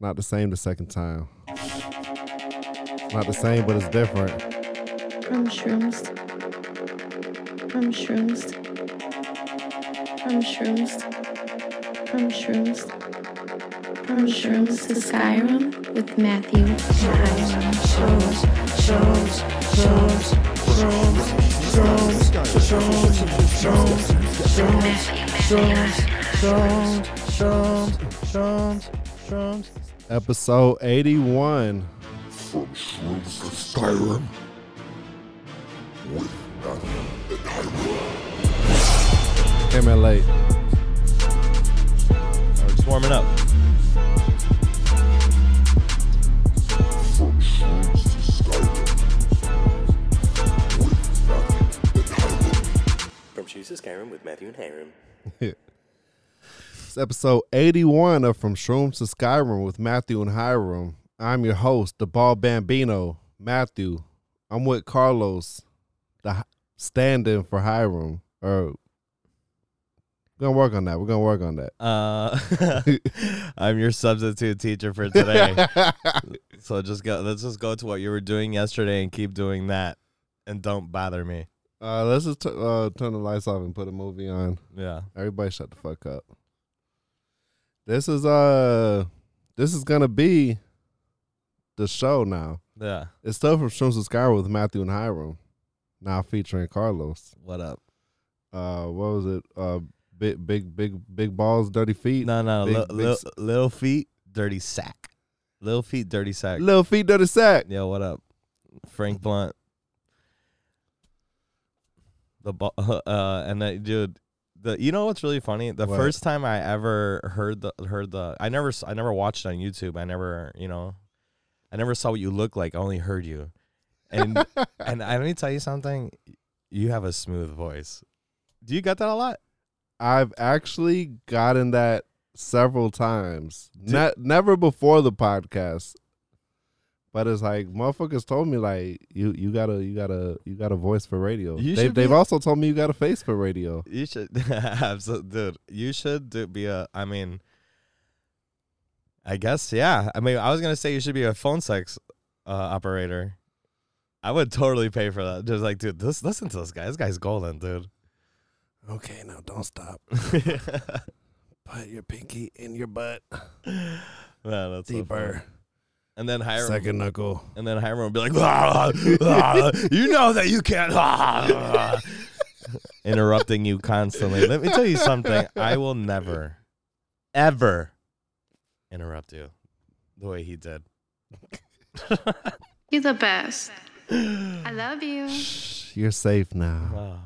It's not the same the second time. It's not the same, but it's different. From shrooms. From shrooms. From shrooms. From shrooms. From shrooms to Skyrim with Matthew and Hiram. Shrooms. Shrooms. Shrooms. Shrooms. Shrooms. Shrooms. Shrooms. Shrooms. Shrooms. Shrooms. Shrooms. Shrooms. Episode 81. From Shrooms to Skyrim. With Matthew and Hiram. Came in late. We're just warming up. From Shrooms to Skyrim. With Matthew and Hiram. From Shoes to Skyrim with Matthew and Hiram. It's episode 81 of From Shrooms to Skyrim with Matthew and Hiram. I'm your host, the ball bambino, Matthew. I'm with Carlos, the stand-in for Hiram. Or we're gonna work on that. We're gonna work on that. Uh, I'm your substitute teacher for today. so just go. Let's just go to what you were doing yesterday and keep doing that, and don't bother me. uh, let's just t- uh, turn the lights off and put a movie on. Yeah. Everybody, shut the fuck up. This is uh, this is gonna be the show now. Yeah. It's still from Shrooms to Skyrim with Matthew and Hiram, now featuring Carlos. What up? uh what was it uh big big big big balls dirty feet No, no. Big- li- big li- s- little feet, dirty sack. Little feet, dirty sack. little feet dirty sack Yo, what up? Frank Blunt. The ball, uh, and that dude, the you know what's really funny? The What? first time I ever heard the heard the I never s- I never watched on YouTube. I never you know, I never saw what you look like. I only heard you, and and I let me tell you something. You have a smooth voice. Do you get that a lot? i've actually gotten that several times ne- never before the podcast but it's like motherfuckers told me like you you got a you got a you got a voice for radio You they, should they've be- also told me you got a face for radio You should, absolutely, dude. You should do, be a. I mean, I guess yeah. I mean, I was gonna say you should be a phone sex uh, operator. I would totally pay for that. Just like, dude, this listen to this guy. This guy's golden, dude. okay now don't stop put your pinky in your butt Man, that's so deeper And then Hiram, second knuckle and then Hiram would be like, "Ah, ah, you know that you can't. ah, ah," interrupting you constantly. Let me tell you something. I will never, ever interrupt you the way he did. You're the best. I love you. you're safe now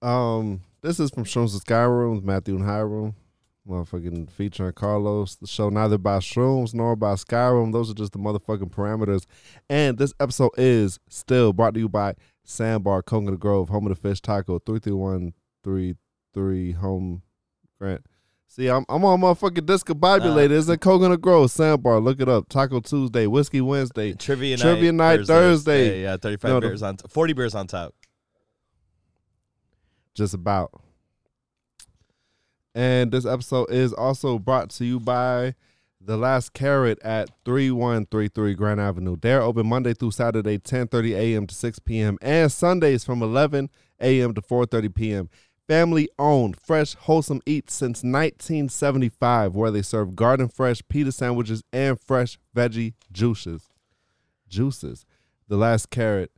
Oh. Um, this is from Shrooms to Skyrim with Matthew and Hiram. Motherfucking featuring Carlos. The show neither by Shrooms nor by Skyrim. Those are just the motherfucking parameters. And this episode is still brought to you by Sandbar, Coconut Grove, home of the fish taco, 33133 home grant. See, I'm I'm on motherfucking discombobulated. It's in uh. Coconut Grove, Sandbar. Look it up. Taco Tuesday, Whiskey Wednesday. Trivia night. Trivia night Thursday. Yeah, 35 No, the- beers on, t- 40 beers on top. just about. And this episode is also brought to you by The Last Carrot at 3133 Grand Avenue. They're open Monday through Saturday, 10:30 a.m. to 6 p.m. and Sundays from 11 a.m. to 4:30 p.m. Family owned, fresh, wholesome eats since 1975, where they serve garden fresh pita sandwiches and fresh veggie juices. Juices. The Last Carrot.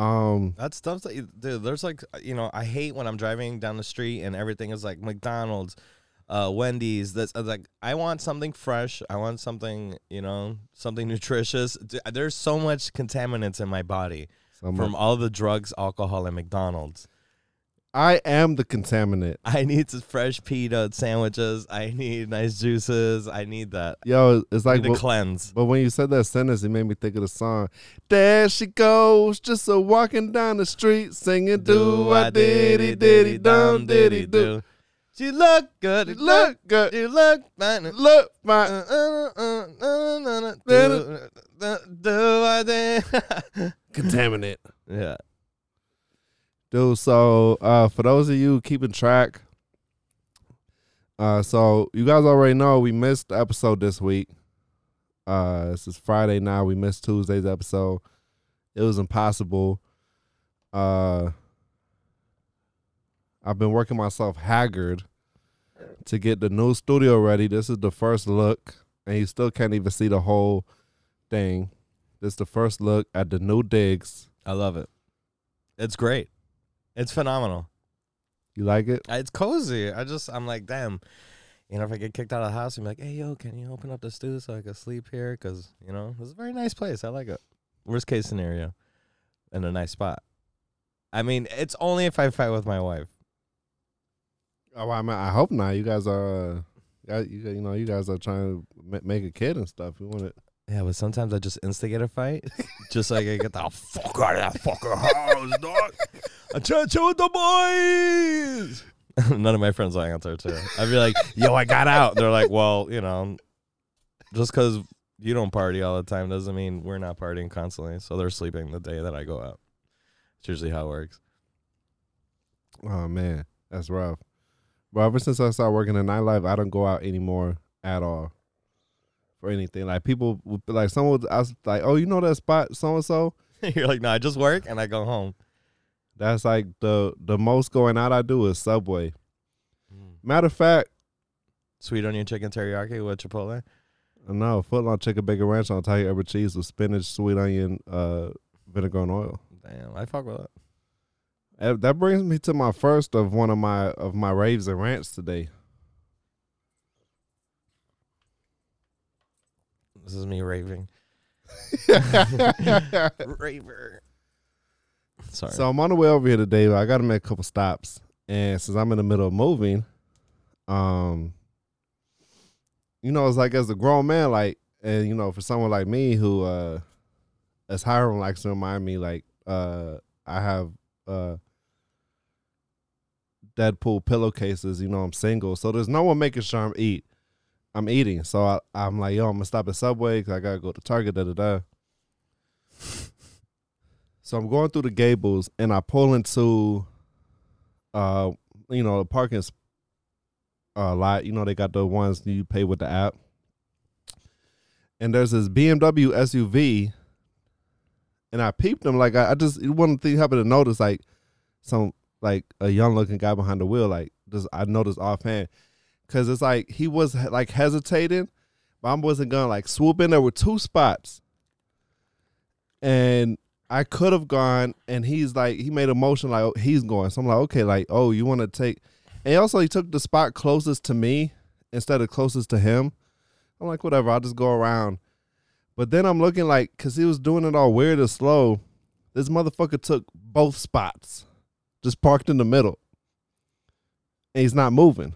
Um, That stuff's like, dude, there's like, you know, I hate when I'm driving down the street and everything is like McDonald's, uh, Wendy's. That's uh, like, I want something fresh. I want something, you know, something nutritious. There's so much contaminants in my body some from all the drugs, alcohol, and McDonald's. I am the contaminant. I need some fresh pita sandwiches. I need nice juices. I need that. Yo, it's like, to cleanse. but when you said that sentence, it made me think of the song. There she goes, just a walking down the street, singing do I diddy diddy dum diddy do. She look good. She look good, You look fine. look fine. Uh, uh, uh, uh, uh, uh, Do uh, do I did? Contaminant, Yeah. Dude. So, uh, for those of you keeping track, Uh, so you guys already know we missed the episode this week. Uh, this is Friday now. We missed Tuesday's episode. It was impossible. Uh, I've been working myself haggard to get the new studio ready. This is the first look, and you still can't even see the whole thing. This is the first look at the new digs. I love it. It's great. It's phenomenal. You like it? It's cozy. I just I'm like, damn. You know, if I get kicked out of the house, I'm like, hey, yo, can you open up the studio so I can sleep here? Because you know, it's a very nice place. I like it. Worst case scenario, in a nice spot. I mean, it's only if I fight with my wife. Oh, I mean, I hope not. You guys are, uh, you, you know, you guys are trying to make a kid and stuff. You want it? Yeah, but sometimes I just instigate a fight, just like I get the fuck out of that fucking house, dog. I'm trying to chill with the boys. None of my friends will answer too. I'd be like, "Yo, I got out." They're like, "Well, you know, just because you don't party all the time doesn't mean we're not partying constantly." So they're sleeping the day that I go out. It's usually how it works. Oh man, that's rough. But ever since I started working in nightlife, I don't go out anymore at all for anything. Like people, would like someone, would, I was like, oh, you know that spot, so and so. You're like, "No, I just work and I go home." That's like the the most going out I do is Subway. Matter of fact, Sweet onion chicken teriyaki with chipotle. no, footlong chicken bacon ranch on Tiger Ever cheese with spinach, sweet onion, uh, vinegar and oil. Damn, I fuck with it. Uh, That brings me to my first of one of my of my raves and rants today. This is me raving. Raver. Sorry. So I'm on the way over here today. but I got to make a couple stops, and since I'm in the middle of moving, um, you know, it's like as a grown man, like, and you know, for someone like me who, uh, as Hiram likes to remind me, like, uh, I have uh, Deadpool pillowcases. You know, I'm single, so there's no one making sure I'm eat. I'm eating, so I, I'm like, yo, I'm gonna stop at Subway because I gotta go to Target. Da da da. So I'm going through the Gables and I pull into, uh, you know, the parking uh, lot. You know, they got the ones you pay with the app. And there's this BMW SUV, and I peeped them like I, I just one thing happened to notice like some like a young looking guy behind the wheel like just I noticed offhand because it's like he was like hesitating, but I wasn't gonna like swoop in. There were two spots, and I could have gone, and he's like, he made a motion like oh, he's going. So I'm like, okay, like, oh, you want to take, and also he took the spot closest to me instead of closest to him. I'm like, whatever, I'll just go around. But then I'm looking like, cause he was doing it all weird and slow. This motherfucker took both spots, just parked in the middle, and he's not moving.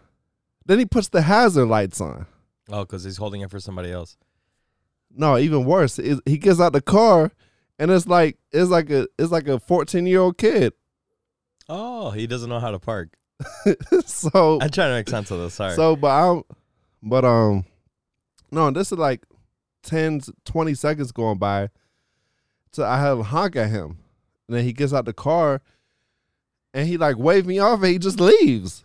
Then he puts the hazard lights on. oh, because he's holding it for somebody else. No, even worse. It, he gets out the car, and it's like it's like a it's like a 14 year old kid. Oh, he doesn't know how to park. so I'm trying to make sense of this. Sorry. so, but I'm, but um, no, this is like 10, 20 seconds going by. So I have a honk at him, and then he gets out the car, and he like waved me off, and he just leaves.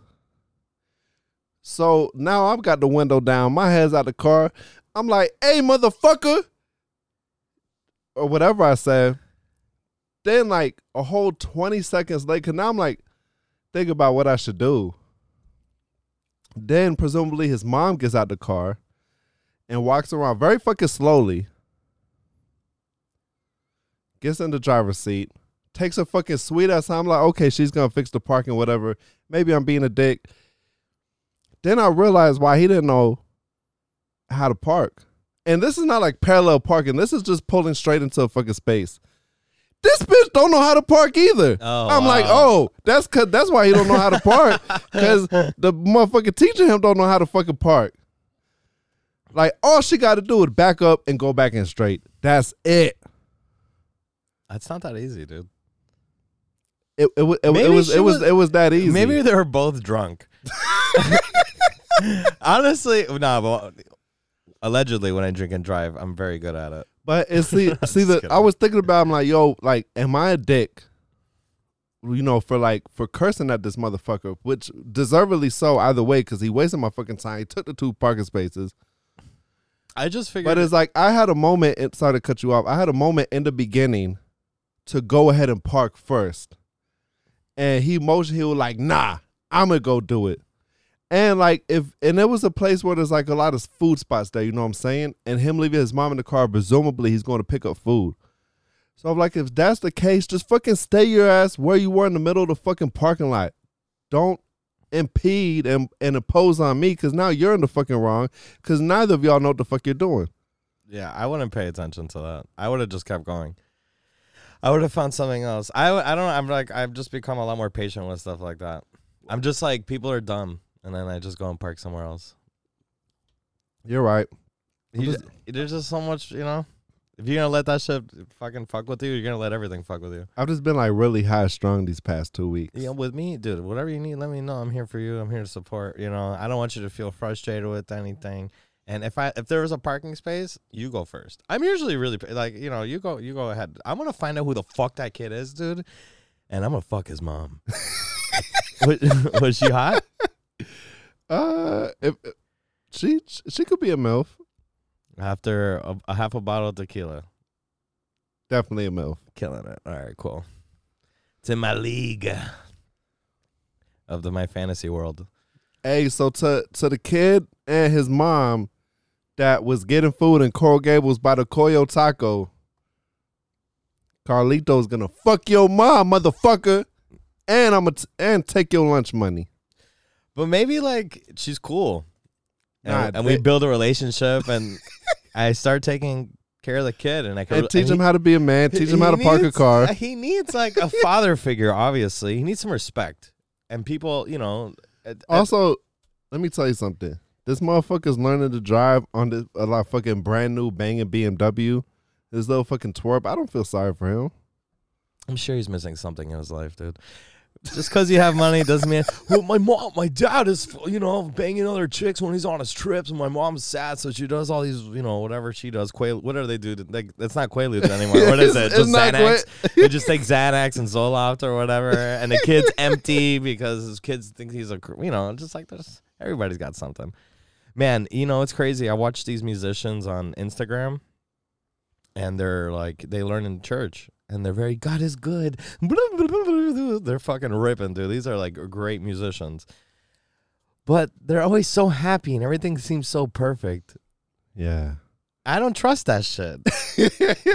So now I've got the window down, my head's out the car. I'm like, "Hey, motherfucker," or whatever I said. Then like a whole twenty seconds later, now I'm like, think about what I should do. Then presumably his mom gets out the car and walks around very fucking slowly. Gets in the driver's seat, takes a fucking sweet ass. I'm like, okay, she's gonna fix the parking, whatever. Maybe I'm being a dick. Then I realized why he didn't know how to park. And this is not like parallel parking. This is just pulling straight into a fucking space. This bitch don't know how to park either. Oh, I'm like, oh, that's cause that's why he don't know how to park. Cause the motherfucking teacher him don't know how to fucking park. Like all she got to do is back up and go back in straight. That's it. That's not that easy, dude. It it, it, it Maybe was she it was was- it was that easy. Maybe they were both drunk. Honestly, no, but allegedly, when I drink and drive, I'm very good at it. But it's see see the kidding. I was thinking about I'm like, yo, like, am I a dick you know, for like for cursing at this motherfucker, which deservedly so either way, because he wasted my fucking time. He took the two parking spaces. I just figured. But it's like I had a moment. It sorry to cut you off. I had a moment in the beginning to go ahead and park first, and he motioned. He was like, "Nah, I'm gonna go do it." And like if and there was a place where there's like a lot of food spots there. You know what I'm saying? And him leaving his mom in the car, presumably he's going to pick up food. So I'm like, if that's the case, just fucking stay your ass where you were in the middle of the fucking parking lot. Don't impede and, and impose on me because now you're in the fucking wrong because neither of y'all know what the fuck you're doing. yeah, I wouldn't pay attention to that. I would have just kept going. I would have found something else. I I don't know. I'm like I've just become a lot more patient with stuff like that. I'm just like people are dumb, and then I just go and park somewhere else. You're right. You just- there's just so much, you know. If you're gonna let that shit fucking fuck with you, you're gonna let everything fuck with you. I've just been like really high strung these past two weeks. Know, with me, dude, whatever you need, let me know. I'm here for you. I'm here to support. You know, I don't want you to feel frustrated with anything. And if I if there was a parking space, you go first. I'm usually really like you know you go you go ahead. I'm gonna find out who the fuck that kid is, dude, and I'm gonna fuck his mom. was, was she hot? Uh, if she she could be a milf, After a, a half a bottle of tequila, definitely a milf. killing it. All right, cool. It's in my league of the my fantasy world. Hey, so to to the kid and his mom that was getting food in Coral Gables by the Coyo Taco, Carlito's gonna fuck your mom, motherfucker, and I'm gonna and take your lunch money. But maybe like she's cool. And, Nah, and we they- build a relationship and I start taking care of the kid and I can And teach him how to be a man. Teach him how to park a car. He needs like a father figure, obviously. He needs some respect. And people, you know, at- at- Also, let me tell you something. This motherfucker's learning to drive on this a lot fucking brand new banging BMW. This little fucking twerp. I don't feel sorry for him. I'm sure he's missing something in his life, dude. Just because you have money doesn't mean. Well, my mom, my dad is, you know, banging other chicks when he's on his trips, and my mom's sad, so she does all these, you know, whatever she does. Quail, whatever they do, like it's not Quaaludes anymore. What is it? Just Xanax. They just take Xanax and Zoloft or whatever, and the kid's empty because his kids think he's a, you know, just like there's everybody's got something. Man, you know it's crazy. I watch these musicians on Instagram, and they're like they learn in church, and they're very God is good. They're fucking ripping, dude. These are like great musicians, but they're always so happy, and everything seems so perfect. Yeah. I don't trust that shit.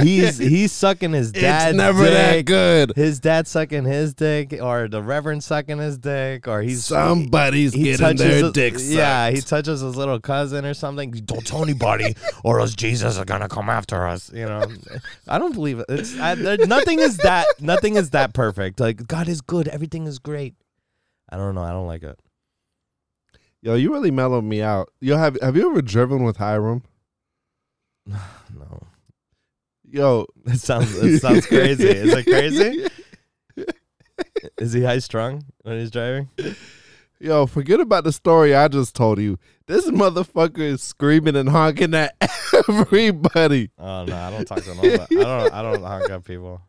he's he's sucking his dad's it's never that dick. good. His dad sucking his dick, or the reverend sucking his dick, or he's Somebody's he getting touches their his- dick sucked. Yeah, he touches his little cousin or something. Don't tell anybody, or else Jesus are gonna come after us. You know, I don't believe it. It's I, there, nothing is that nothing is that perfect. Like God is good, everything is great. I don't know. I don't like it. Yo, you really mellowed me out. Yo, have have you ever driven with Hiram? Yo, it sounds it sounds crazy. Is it crazy? Is he high strung when he's driving? Yo, forget about the story I just told you. This motherfucker is screaming and honking at everybody. Oh no, I don't talk to nobody. I don't. I don't honk at people.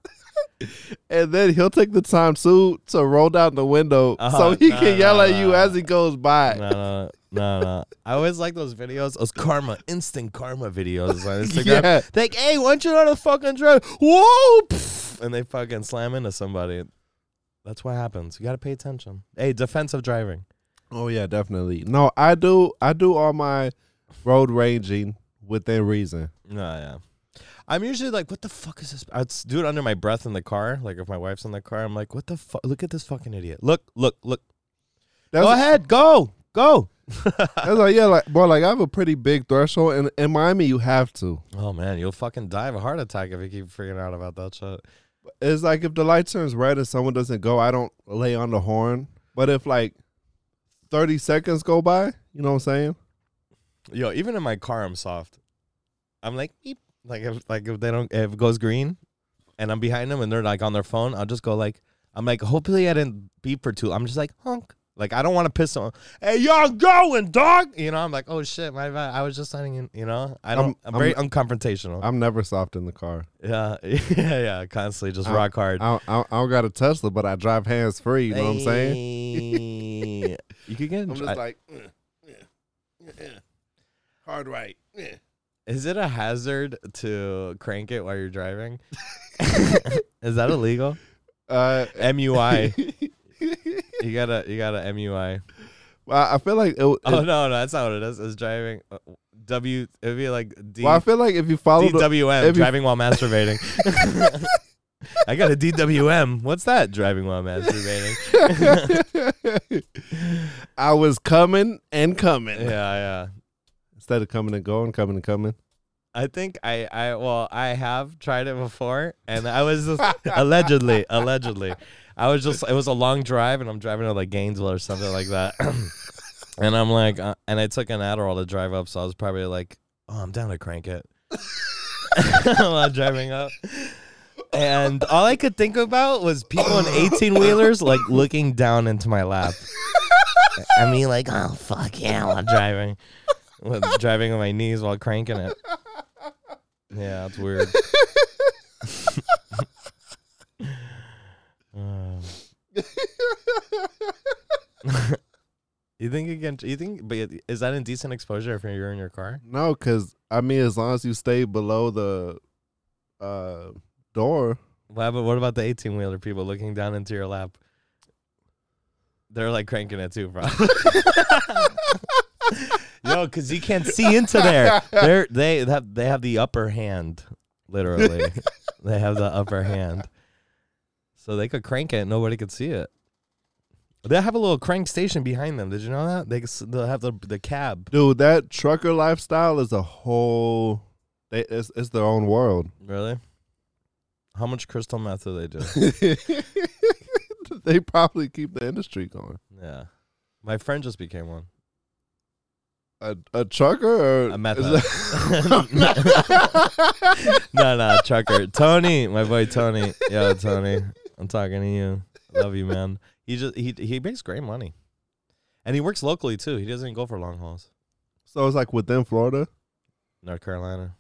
And then he'll take the time too to roll down the window Oh, so he no, can yell no, at you as he goes by. No, no, no, no. I always like those videos, those karma, instant karma videos on Instagram. Yeah. Like, hey, why don't you know how to fucking drive? Whoa! pff, And they fucking slam into somebody. That's what happens. You got to pay attention. Hey, defensive driving. Oh yeah, definitely. No, I do I do all my road ranging within reason. No, yeah. I'm usually like, what the fuck is this? I'd do it under my breath in the car. Like, if my wife's in the car, I'm like, what the fuck? Look at this fucking idiot. Look, look, look. That's, Go ahead. Go. Go. That's like yeah, like bro, like I have a pretty big threshold and in Miami you have to. Oh, man. You'll fucking die of a heart attack if you keep freaking out about that shit. It's like if the light turns red and someone doesn't go, I don't lay on the horn. But if like thirty seconds go by, you know what I'm saying? Yo, even in my car, I'm soft. I'm like, beep. Like if like if they don't if it goes green, and I'm behind them and they're like on their phone, I'll just go like I'm like, hopefully I didn't beep for too. I'm just like honk Like I don't want to piss someone. Hey, y'all going, dog? You know, I'm like, oh shit, my bad. I was just signing in. You know, I don't. I'm, I'm- very unconfrontational. I'm never soft in the car. yeah, yeah, yeah. Constantly just rock hard. I, I, I don't got a Tesla, but I drive hands free. You know what I'm saying? you could get. I'm just like, "Uh, yeah, yeah, yeah. hard right. Yeah. Is it a hazard to crank it while you're driving? Is that illegal? Uh, MUI. You gotta, you gotta MUI. well, I feel like it, Oh it- no, no, that's not what it is. It's driving. uh, W. It'd be like D. well, I feel like if you follow the, DWM, you- driving while masturbating. I got a DWM. What's that? Driving while masturbating. I was coming and coming yeah, yeah. Instead of coming and going, coming and coming. I think I, I, well, I have tried it before, and I was just allegedly, allegedly, I was just, it was a long drive, and I'm driving to like Gainesville or something like that, and I'm like, uh, and I took an Adderall to drive up, so I was probably like, oh, I'm down to crank it while driving up. And all I could think about was people in 18 wheelers like looking down into my lap. I mean, like, oh fuck yeah, while driving, with driving on my knees while cranking it. Yeah, it's weird. Um, you think you can? You think? But is that indecent exposure if you're in your car? No, because I mean, as long as you stay below the uh, door, What about, what about the 18 wheeler people looking down into your lap? They're like cranking it too, bro. Yo, because you can't see into there. They're they have they have the upper hand, literally. they have the upper hand, so they could crank it. Nobody could see it. They have a little crank station behind them. Did you know that? They they'll have the the cab. dude, that trucker lifestyle is a whole. They, it's, it's their own world. Really? How much crystal meth do they do? they probably keep the industry going. yeah, my friend just became one. A, a trucker or A meth that- no, no, trucker. Tony, my boy Tony. Yo, Tony, I'm talking to you. Love you, man. He just he he makes great money, and he works locally too. He doesn't go for long hauls. so it's like within Florida. North Carolina,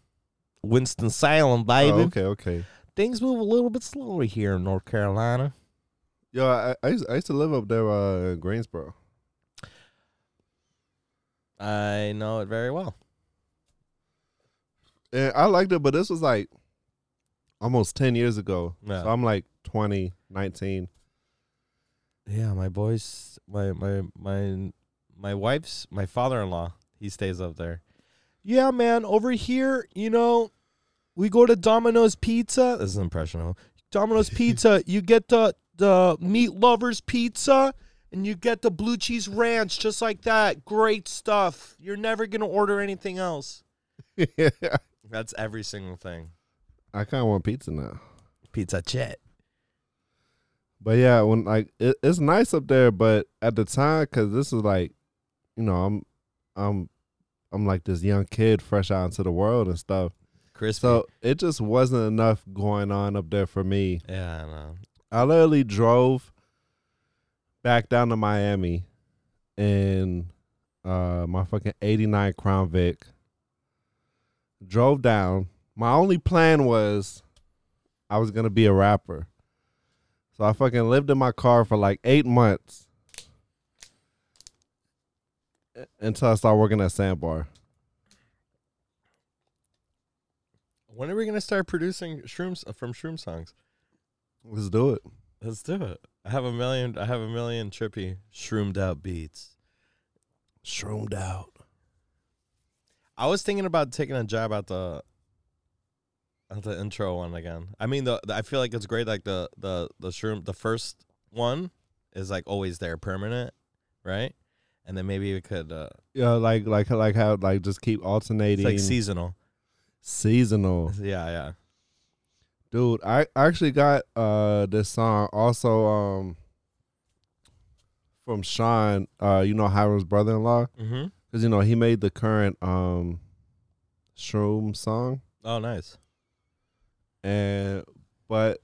Winston Salem, Oh, baby. okay, okay. Things move a little bit slower here in North Carolina. Yo, I, I, used, I used to live up there uh, in Greensboro. I know it very well. And I liked it, but this was like almost 10 years ago. Yeah. So I'm like 20, 19. Yeah, my boys, my my my my wife's my father-in-law, he stays up there. Yeah, man, over here, you know, we go to Domino's Pizza. This is impressionable. Domino's Pizza, you get the the meat lovers pizza and you get the blue cheese ranch just like that. Great stuff. You're never going to order anything else. yeah. That's every single thing. I kind of want pizza now. Pizza chat. But yeah, when like it, it's nice up there, but at the time, because this is like, you know, I'm, I'm, I'm like this young kid fresh out into the world and stuff. Crispy. So it just wasn't enough going on up there for me. yeah, I know. I literally drove back down to Miami in uh my fucking 89 Crown Vic. Drove down. My only plan was I was going to be a rapper. So I fucking lived in my car for like 8 months until I started working at Sandbar. When are we going to start producing shrooms uh, from shroom songs? Let's do it. Let's do it. I have a million. I have a million trippy shroomed out beats. Shroomed out. I was thinking about taking a job at the at the intro one again. I mean, the, the I feel like it's great. Like the the the shroom, the first one is like always there, permanent, right? And then maybe we could. Uh, Yeah, like like like how like just keep it's alternating like seasonal. seasonal. Yeah, yeah. Dude, I actually got uh this song also um from Sean, uh, you know Hiram's brother in law. Mm-hmm. Cause you know he made the current um Shroom song. Oh, nice. And but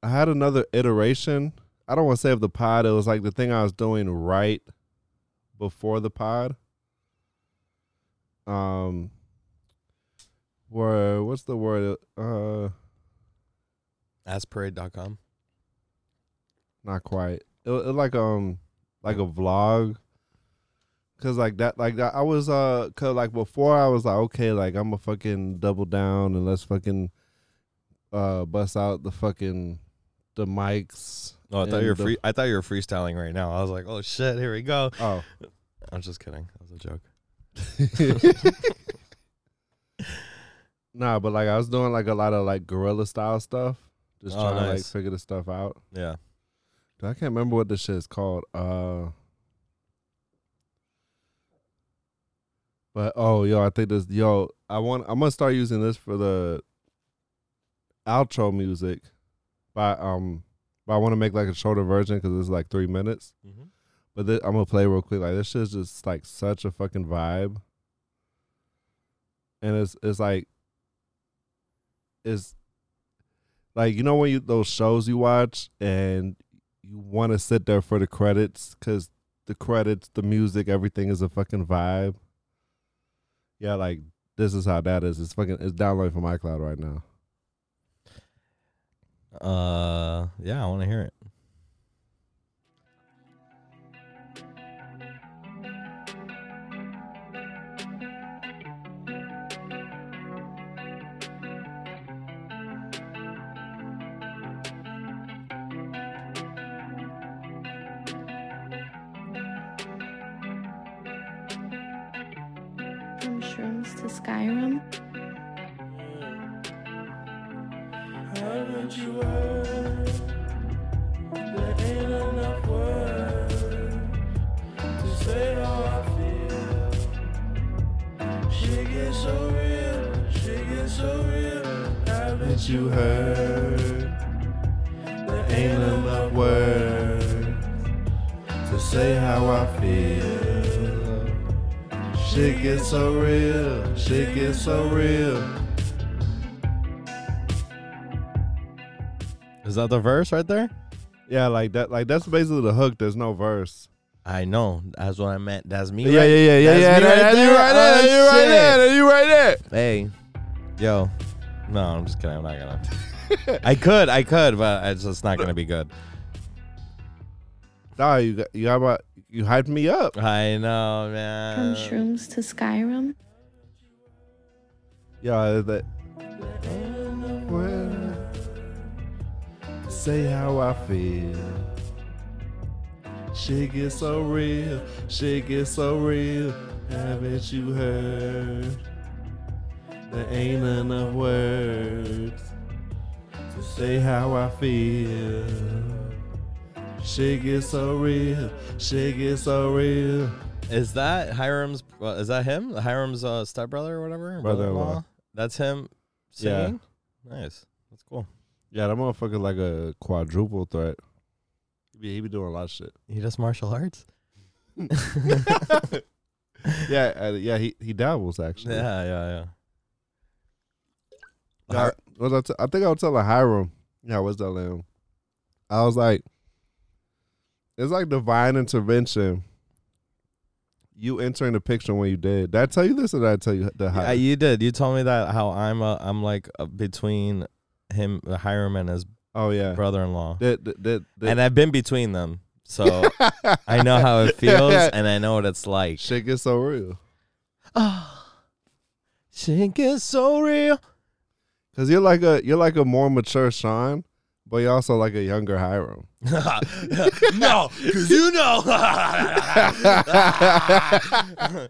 I had another iteration I don't want to say of the pod. It was like the thing I was doing right before the pod. Um, where what's the word? Uh, Asparade.com. not quite. It, it like um like a vlog. Cause like that, like that, I was uh, cause like before I was like, okay, like I'm a fucking double down and let's fucking uh bust out the fucking the mics. Oh, I thought you were the- free. I thought you were freestyling right now. I was like, oh shit, here we go. Oh, I'm just kidding. That was a joke. nah, but like I was doing like a lot of like guerrilla style stuff, just Oh, trying to like nice. figure the stuff out. Yeah. Dude, I can't remember what this shit is called. Uh, but oh, yo, I think this, yo, I want, I'm gonna start using this for the outro music, but um, but I want to make like a shorter version because it's like three minutes. Mm-hmm. But thi- I'm gonna play real quick. Like this shit's just like such a fucking vibe, and it's it's like it's like you know when you those shows you watch and you want to sit there for the credits because the credits, the music, everything is a fucking vibe. Yeah, like this is how that is. It's fucking it's downloading from iCloud right now. Uh, yeah, I want to hear it. Skyrim. Haven't you heard? There ain't enough words to say how I feel. Shit gets so real, shit gets so real. Haven't you heard? There ain't enough words to say how I feel. Shit gets so real, shit gets so real. Is that the verse right there? Yeah, like that. Like that's basically the hook. There's no verse. I know. That's what I meant. That's me. Yeah, right- yeah, yeah, yeah, That's yeah. me that- right that's you right there. Oh, You right there. You right there. Hey, yo. No, I'm just kidding. I'm not gonna. I could, I could, but it's just not gonna be good. Nah, you got you got about you hyped me up. I know, man. From shrooms to Skyrim. Yeah, that. Say how I feel. Shit gets so real. Shit gets so real. Haven't you heard? There ain't enough words to say how I feel. Shit gets so real. Shit gets so real. Is that Hiram's? Uh, is that him? Hiram's uh, stepbrother or whatever? Brother-in-law. That's him Yeah. Nice. That's cool. Yeah, that motherfucker like a quadruple threat. He be, he be doing a lot of shit. He does martial arts. yeah, uh, yeah, he he dabbles actually. Yeah, yeah, yeah. Yeah, I, was I, t- I think I was telling Hiram. Yeah, I was telling him. I was like, it's like divine intervention. You entering the picture when you did. Did I tell you this or did I tell you the Yeah, high? you did. You told me that how I'm uh, I'm like uh, between him, Hiram, and his oh yeah. brother-in-law, did, did- and I've been between them, so I know how it feels, and I know what it's like. Shit gets so real. Shit gets so real. Cause you're like a you're like a more mature Sean, but you're also like a younger Hiram. no, because you know.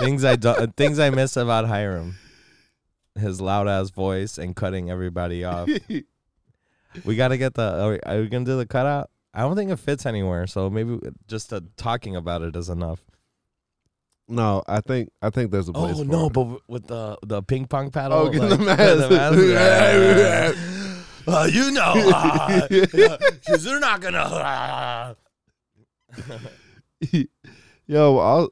things I do, things I miss about Hiram, his loud ass voice and cutting everybody off. we got to get the. Are we, are we gonna do the cutout? I don't think it fits anywhere, so maybe just uh, talking about it is enough. No, I think I think there's a place. Oh for no, it. but with the the ping pong paddle. Oh, get like, the mask. mask. Uh, you know, because they're not gonna. Yo, al-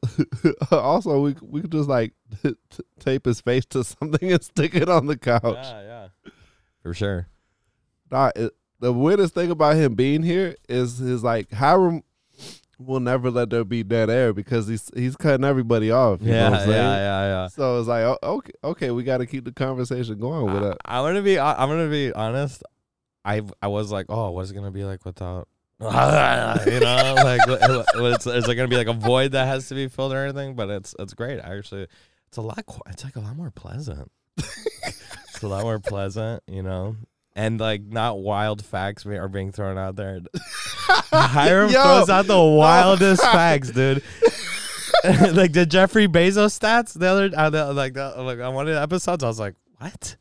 also we we could just like t- tape his face to something and stick it on the couch. yeah, yeah, for sure. Nah, it, the weirdest thing about him being here is his like Hiram will never let there be dead air because he's he's cutting everybody off. You yeah, know what I'm yeah, yeah, yeah. So it's like, okay, okay, we got to keep the conversation going with it. I'm gonna be. I'm gonna be honest. I I was like, oh, what's it gonna be like without? you know, like what- what- it's, is there gonna be like a void that has to be filled or anything? But it's it's great. Actually, it's a lot. It's like a lot more pleasant. it's a lot more pleasant, you know. And like not wild facts are being thrown out there. Hiram Yo, throws out the wildest facts, dude. like the Jeffrey Bezos stats the other, uh, the, like the, like on one of the episodes, I was like, what?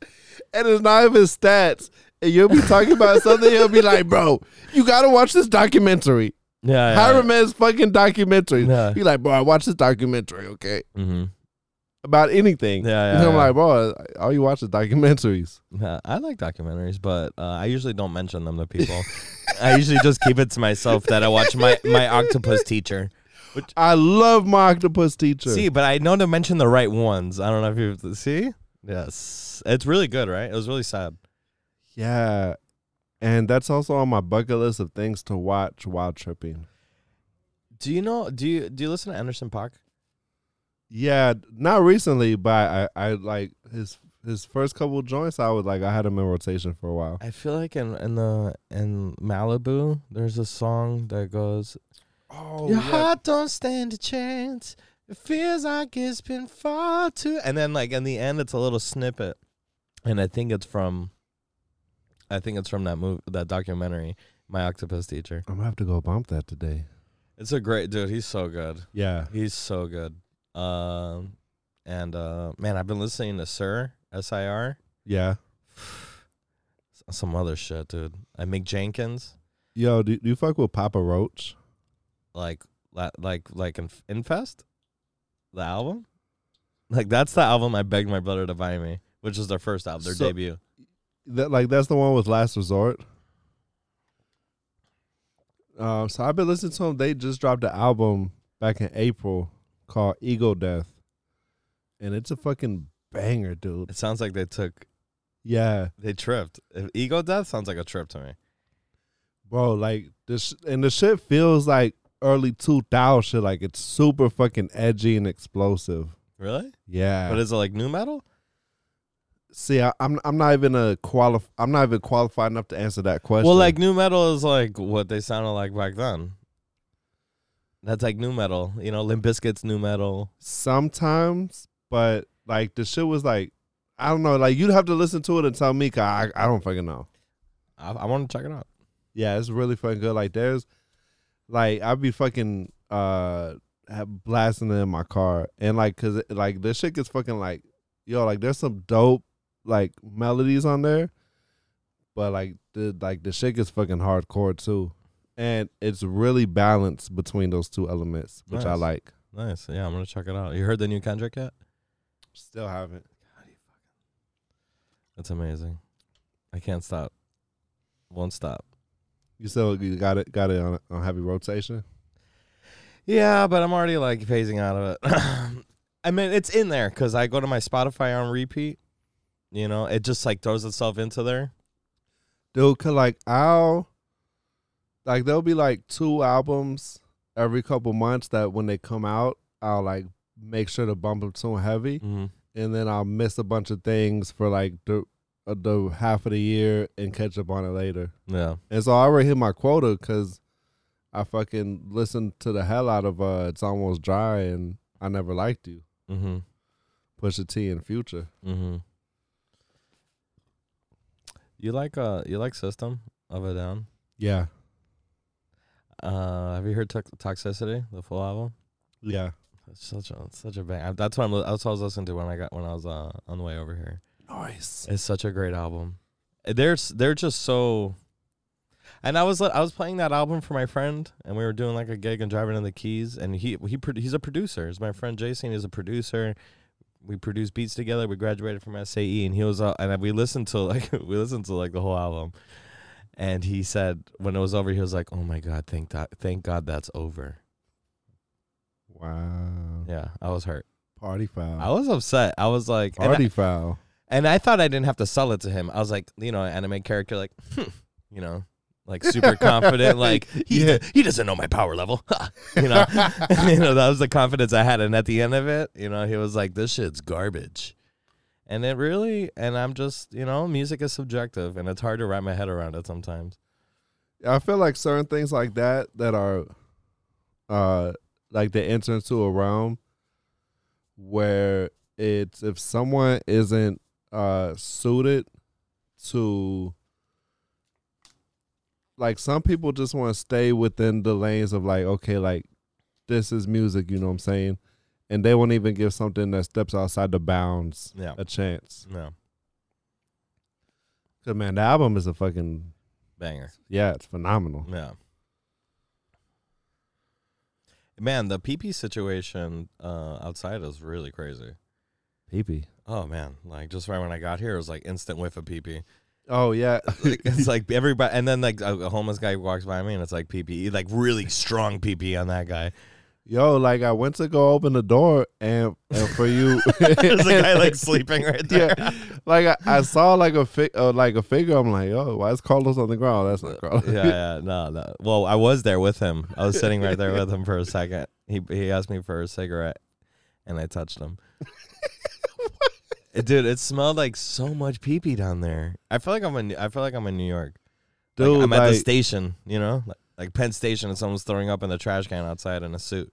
And it's not even stats. And you'll be talking about something. He'll be like, bro, you got to watch this documentary. Yeah, Hiram Man's fucking documentary. Yeah. He like, bro, I watched this documentary, okay? Mm-hmm. About anything. Yeah, And I'm yeah. like, bro, all you watch is documentaries. Yeah, I like documentaries, but uh, I usually don't mention them to people. I usually just keep it to myself that I watch my my octopus teacher. Which, I love my octopus teacher. See, but I know to mention the right ones. I don't know if you see. Yes, it's really good, right? It was really sad. Yeah. And that's also on my bucket list of things to watch while tripping. Do you know? Do you do you listen to Anderson .Paak? Yeah, not recently, but I, I like his his first couple joints. I was like, I had him in rotation for a while. I feel like in in the in Malibu, there's a song that goes, Oh, "Your heart don't stand a chance. It feels like it's been far too." And then like in the end, it's a little snippet, and I think it's from, I think it's from that movie, that documentary, My Octopus Teacher. I'm gonna have to go bump that today. It's a great dude. He's so good. Yeah, He's so good. Um, and uh, man, I've been listening to Sir S I R. yeah. Some other shit, dude. I Mick Jenkins. Yo, do, do you fuck with Papa Roach? like like like in Infest, the album. Like that's the album I begged my brother to buy me, which is their first album, their So- debut. That like that's the one with Last Resort. Um, so I've been listening to them. They just dropped the album back in April called Ego Death, and it's a fucking banger, dude. It sounds like they took Yeah, they tripped. If Ego Death sounds like a trip to me. bro. Like this, and the shit feels like early two thousand shit. Like it's super fucking edgy and explosive. Really? Yeah, But is it like new metal? See, I, I'm I'm not even a qualif- I'm not even qualified enough to answer that question. Well, like new metal is like what they sounded like back then. That's like new metal, you know. Limp Bizkit's new metal. sometimes, but like the shit was like, I don't know. Like you'd have to listen to it and tell me. 'cause I I don't fucking know. I, I want to check it out. Yeah, it's really fucking good. Like there's, like I'd be fucking uh blasting it in my car and like cause like this shit gets fucking like yo like there's some dope like melodies on there, but like the like the shit gets fucking hardcore too, and it's really balanced between those two elements, which I Nice. like. Nice. Yeah, I'm gonna check it out. You heard the new Kendrick yet? Still haven't. That's amazing. I can't stop. Won't stop. You still you got it got it on on heavy rotation. Yeah, but I'm already like phasing out of it. I mean, it's in there because I go to my Spotify on repeat. You know, it just like throws itself into there. dude. Cause like I'll like there'll be like two albums every couple months that when they come out, I'll like make sure to bump them to heavy, Mm-hmm. and then I'll miss a bunch of things for like the uh, the half of the year and catch up on it later. Yeah. And so I already hit my quota because I fucking listened to the hell out of uh "It's Almost Dry" and I never liked you. Mm-hmm. Pusha T and Future. Mm-hmm. You like uh you like System of a Down? Yeah, Uh, have you heard to- Toxicity, the full album? yeah. It's such a it's such a bang. That's what I'm. li- That's what I was listening to when I got when I was uh, on the way over here. Nice. It's such a great album. They're s- they're just so. And I was li- I was playing that album for my friend, and we were doing like a gig and driving in the keys, and he he pro- he's a producer. It's my friend Jason. He's a producer. We produced beats together. We graduated from SAE, and he was uh, and we listened to like we listened to like the whole album. And he said when it was over, he was like, "Oh my god, thank God, thank God that's over." Wow. Yeah, I was hurt. Party foul. I was upset. I was like, and I- Party foul. And I thought I didn't have to sell it to him. I was like, you know, anime character, like, hmm, you know, like super confident, like he Yeah. he doesn't know my power level, you know, you know that was the confidence I had, and at the end of it, you know, he was like, "This shit's garbage," and it really, and I'm just, you know, music is subjective, and it's hard to wrap my head around it sometimes. I feel like certain things like that that are, uh, like they enter into a realm where it's if someone isn't uh suited to like some people just want to stay within the lanes of like okay like this is music you know what i'm saying and they won't even give something that steps outside the bounds Yeah, a chance no because man the album is a fucking banger. yeah it's phenomenal Yeah. Man, the PP situation uh, outside is really crazy. pp Oh man, like just right when I got here, it was like instant whiff of PP. oh yeah Like, it's like everybody, and then like a, a homeless guy walks by me, and it's like PP, like really strong PP on that guy. Yo, like I went to go open the door, and, and for you, There's a guy like sleeping right there. yeah, like I, I saw like a fi- uh, like a figure. I'm like, yo, why is Carlos on the ground? That's not Carlos. yeah, yeah, no, no. Well, I was there with him. I was sitting right there with him for a second. He he asked me for a cigarette, and I touched him. Dude, it smelled like so much pee pee down there. I feel like I'm in. I feel like I'm in New York. Like, dude. I'm at the station. You know, like, like Penn Station, and someone's throwing up in the trash can outside in a suit.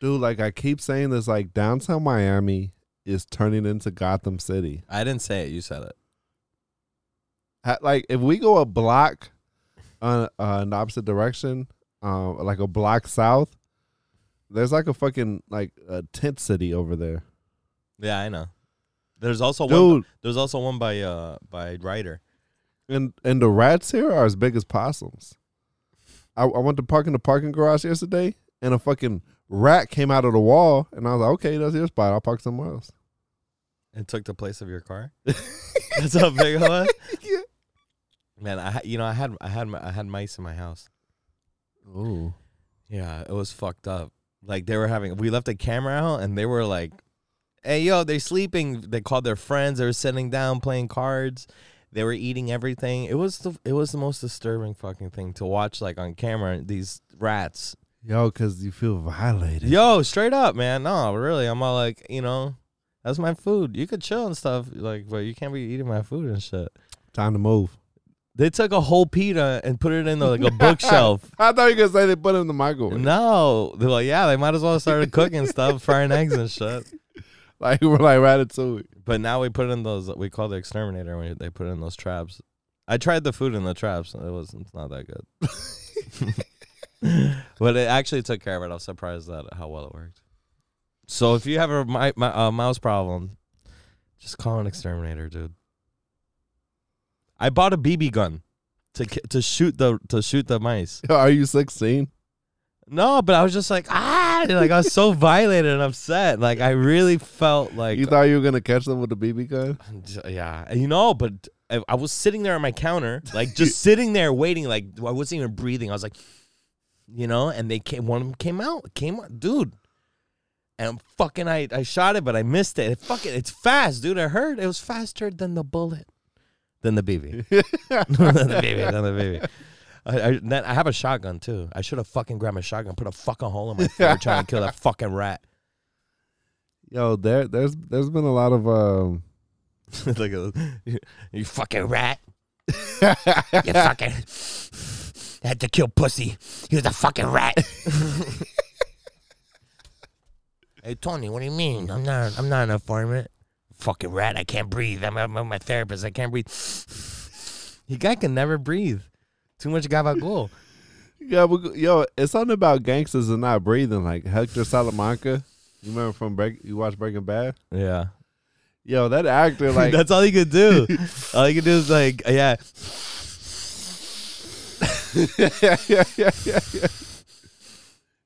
dude, like I keep saying this, like downtown Miami is turning into Gotham City. I didn't say it. You said it. Ha- Like if we go a block, uh, uh in the opposite direction, um, like a block south, there's like a fucking like a tent city over there, Yeah, I know. There's also one. dude. There's also one by uh by Ryder. And and the rats here are as big as possums. I, I went to park in the parking garage yesterday, and a fucking rat came out of the wall, and I was like, okay, that's your spot. I'll park somewhere else. And took the place of your car. That's how big it was. Yeah. Man, I you know I had I had I had mice in my house. Ooh. Yeah, it was fucked up. Like they were having we left the camera out and they were like, "Hey yo, they're sleeping." They called their friends. They were sitting down playing cards. They were eating everything. It was the it was the most disturbing fucking thing to watch like on camera these rats. Yo, cause you feel violated. Yo, straight up, man. No, really. I'm all like, you know, that's my food. You could chill and stuff like, but you can't be eating my food and shit. Time to move. They took a whole pita and put it in the, like a bookshelf. I thought you were gonna say they put it in the microwave. No, they're like, yeah, they might as well start cooking stuff, frying eggs and shit. Like we're like ratatouille. But now we put in those. We call the exterminator when they put in those traps. I tried the food in the traps. It was it's not that good. but it actually took care of it. I was surprised at how well it worked. So if you have a mi- mi- uh, mouse problem, just call an exterminator, dude. I bought a BB gun to to shoot the to shoot the mice. Are you sixteen? No, but I was just like ah, like I was so violated and upset. Like I really felt like You thought you were gonna catch them with a BB gun? Yeah, you know, but I, I was sitting there on my counter, like just sitting there waiting, like I wasn't even breathing. I was like, you know, and they came. One of them came out, came out, dude. And fucking, I I shot it, but I missed it. it fucking, it's fast, dude. I heard it was faster than the bullet, than the BB, than the BB, than the BB. I, I, then I have a shotgun too. I should have fucking grabbed my shotgun, put a fucking hole in my throat, trying to kill that fucking rat. Yo, there there's there's been a lot of um at this. you fucking rat. You fucking had to kill pussy. He was a fucking rat. hey Tony, what do you mean? I'm not. I'm not an informant. Fucking rat. I can't breathe. I'm, I'm my therapist. I can't breathe. You guy can never breathe. Too much gabagool. Yeah, yo, it's something about gangsters and not breathing. Like Hector Salamanca, you remember from Break? You watch Breaking Bad? Yeah. Yo, that actor, like, That's all he could do. all he could do is like, yeah. yeah, yeah, yeah, yeah, yeah.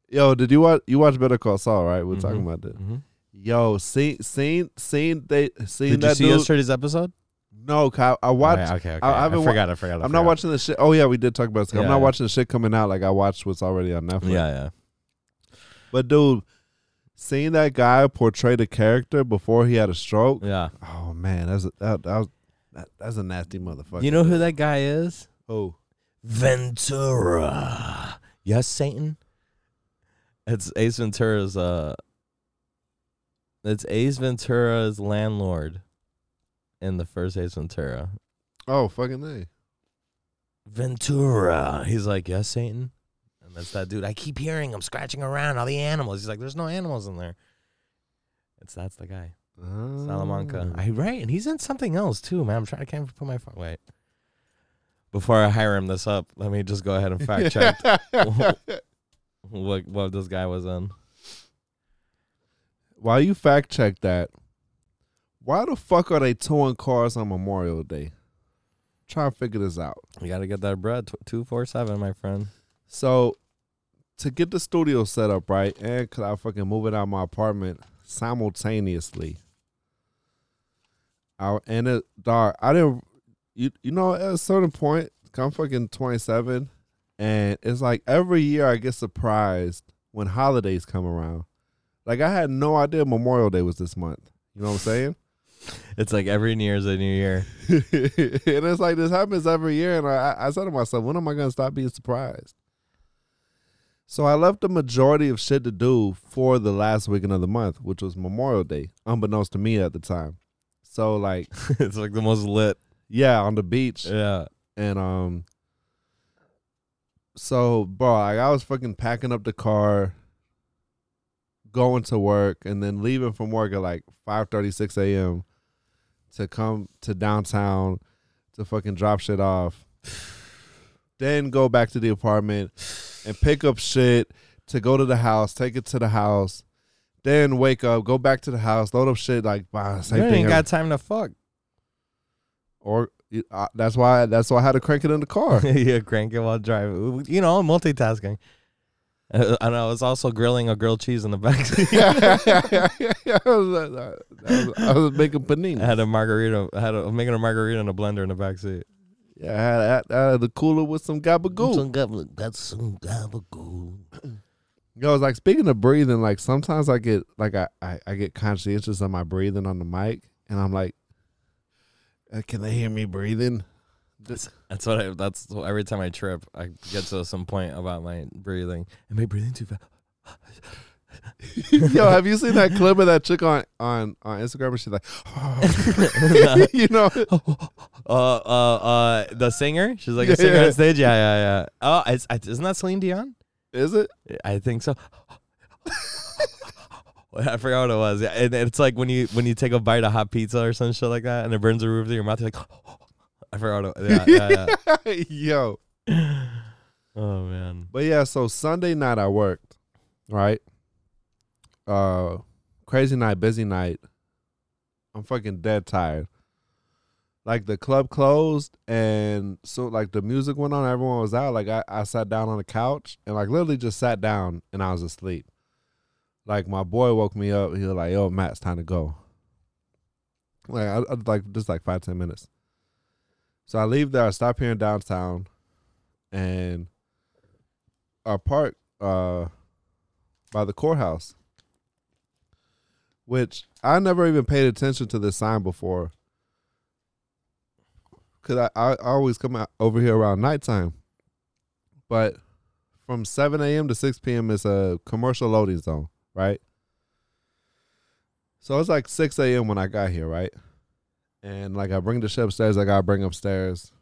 Yo, did you watch? You watch Better Call Saul, right? We're talking Mhm. about that. Mhm. Yo, seen, seen, seen they, seen Did you that see dude? yesterday's episode? No, Kyle, I watched. Okay, okay. okay. I- I I, haven't wa- forgot. I forgot. I I'm not watching the shit. Oh yeah, we did talk about this. I'm not yeah. watching the shit coming out. Like I watched what's already on Netflix. Yeah, yeah. But dude, seeing that guy portray the character before he had a stroke. Yeah. Oh man, that's a, that, that was that, that's a nasty motherfucker. You know who that guy is? Who? Ventura. Yes, Satan. It's Ace Ventura's. Uh, it's Ace Ventura's landlord in the first Ace Ventura. Oh, fucking A. Ventura. He's like, yes, Satan. And that's that dude. I keep hearing him scratching around all the animals. He's like, there's no animals in there. It's that's the guy. Salamanca. Ah. I right, and he's in something else too, man. I'm trying. I can't put my phone. Wait. Before I hire him this up, let me just go ahead and fact check what what this guy was in. While you fact check that, why the fuck are they towing cars on Memorial Day? Try to figure this out. You got to get that bread. Tw- Two four seven, my friend. So, to get the studio set up right, and could I fucking move it out of my apartment simultaneously. I and it dog, I didn't. You you know at a certain point, I'm fucking 27, and it's like every year I get surprised when holidays come around. Like I had no idea Memorial Day was this month. You know what I'm saying? It's like every New Year's a new year. and it's like this happens every year, and I, I said to myself, when am I gonna stop being surprised? So I left the majority of shit to do for the last weekend of the month, which was Memorial Day, unbeknownst to me at the time. So like, it's like the most lit. yeah, on the beach, Yeah. and um, so bro, like, I was fucking packing up the car, going to work, and then leaving from work at like five thirty six a.m. to come to downtown to fucking drop shit off. then go back to the apartment and pick up shit to go to the house, take it to the house. Then wake up, go back to the house, load up shit like bah, same you thing. ain't got time to fuck. or uh, that's why that's why I had to crank it in the car. yeah, crank it while driving. You know, multitasking. Uh, and I was also grilling a grilled cheese in the back. I, was, I, was, I was making panini. I had a margarita. I had a, I'm making a margarita in a blender in the back seat. Yeah, I had, I had- I had the cooler with some gabagool. Got some gabagool. Yo, it's like speaking of breathing, like sometimes I get like I, I, I get conscientious of my breathing on the mic, and I'm like, uh, can they hear me breathing? That's what I. That's what- every time I trip, I get to some point about my breathing. Am I breathing too fast? Yo, have you seen that clip of that chick on on on Instagram? And she's like, you know, Uh, uh, uh, the singer. She's like a Yeah, singer yeah. on stage. Yeah, yeah, yeah. Oh, it's, isn't that Celine Dion? is it? I think so. I forgot what it was. Yeah, and it's like when you when you take a bite of hot pizza or some shit like that, and it burns the roof of your mouth. You're like, I forgot. It, yeah, yeah, Yo. Oh man. But yeah, so Sunday night I worked, right? Uh crazy night, busy night. I'm fucking dead tired. Like the club closed and so like the music went on, everyone was out. Like I, I sat down on the couch and like literally just sat down and I was asleep. Like my boy woke me up. He was like, "Yo, Matt, it's time to go." Like I, I like just like five ten minutes. So I leave there. I stop here in downtown, and I park uh by the courthouse which i never even paid attention to this sign before. Because I, I I always come out over here around nighttime. But from 7 a.m to 6 p.m is a commercial loading zone right? So it's like 6 a.m when i got here right and like i bring the shit upstairs like i bring upstairs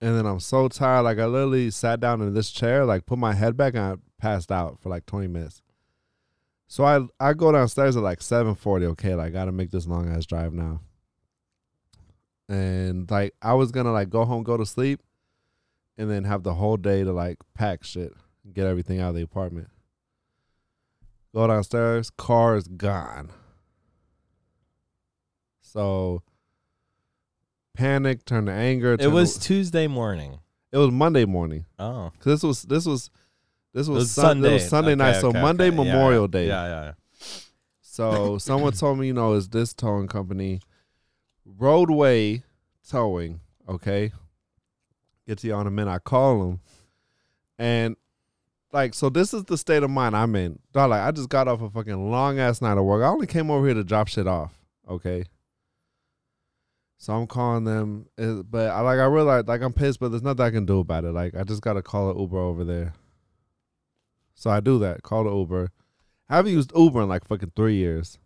and then I'm so tired. Like I literally sat down in this chair, like put my head back, and I passed out for like 20 minutes. So I I go downstairs at like 7:40. Okay, like I gotta make this long ass drive now. And like I was gonna like go home, go to sleep, and then have the whole day to like pack shit, get everything out of the apartment. Go downstairs, car is gone. So panic turned to anger. It turned was to- Tuesday morning. it was Monday morning. Oh. 'Cause this was this was this was, was Sun- Sunday. It was Sunday Okay, night. So okay, Monday okay. Yeah, Memorial yeah. Day. Yeah, yeah, yeah. So someone told me, you know, is this towing company Roadway Towing? Okay, get to you on a minute. I call them, and like, so this is the state of mind I'm in. Dog, like, I just got off a fucking long ass night of work. I only came over here to drop shit off. Okay. So I'm calling them, uh, but I like I realized like I'm pissed, but there's nothing I can do about it. Like I just gotta call an Uber over there. So I do that. Call the Uber. I haven't used Uber in like fucking three years.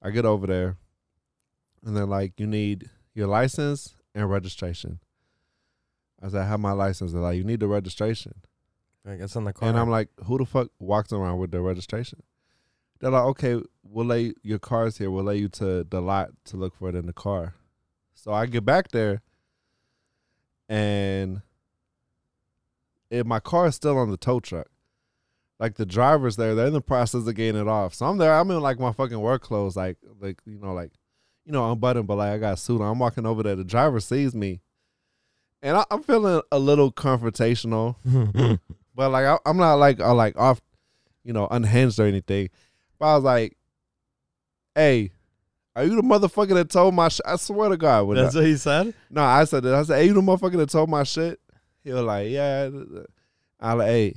I get over there, and they're like, "You need your license and registration." I said, "I have my license." They're like, "You need the registration." I guess in the car. And I'm like, who the fuck walks around with their registration? They're like, okay, we'll lay your car's here. We'll lay you to the lot to look for it in the car. So I get back there, and if my car is still on the tow truck. Like the driver's there, they're in the process of getting it off. So I'm there. I'm in like my fucking work clothes, like like you know, like you know, unbuttoned, but like I got a suit on. I'm walking over there. The driver sees me, and I, I'm feeling a little confrontational. But like I, I'm not like uh, like off, you know, unhinged or anything. But I was like, "Hey, are you the motherfucker that told my shit?" I swear to God, when That's I, what he said. no, I said that. I said, "Hey, you the motherfucker that told my shit?" He was like, "Yeah." I like, "Hey,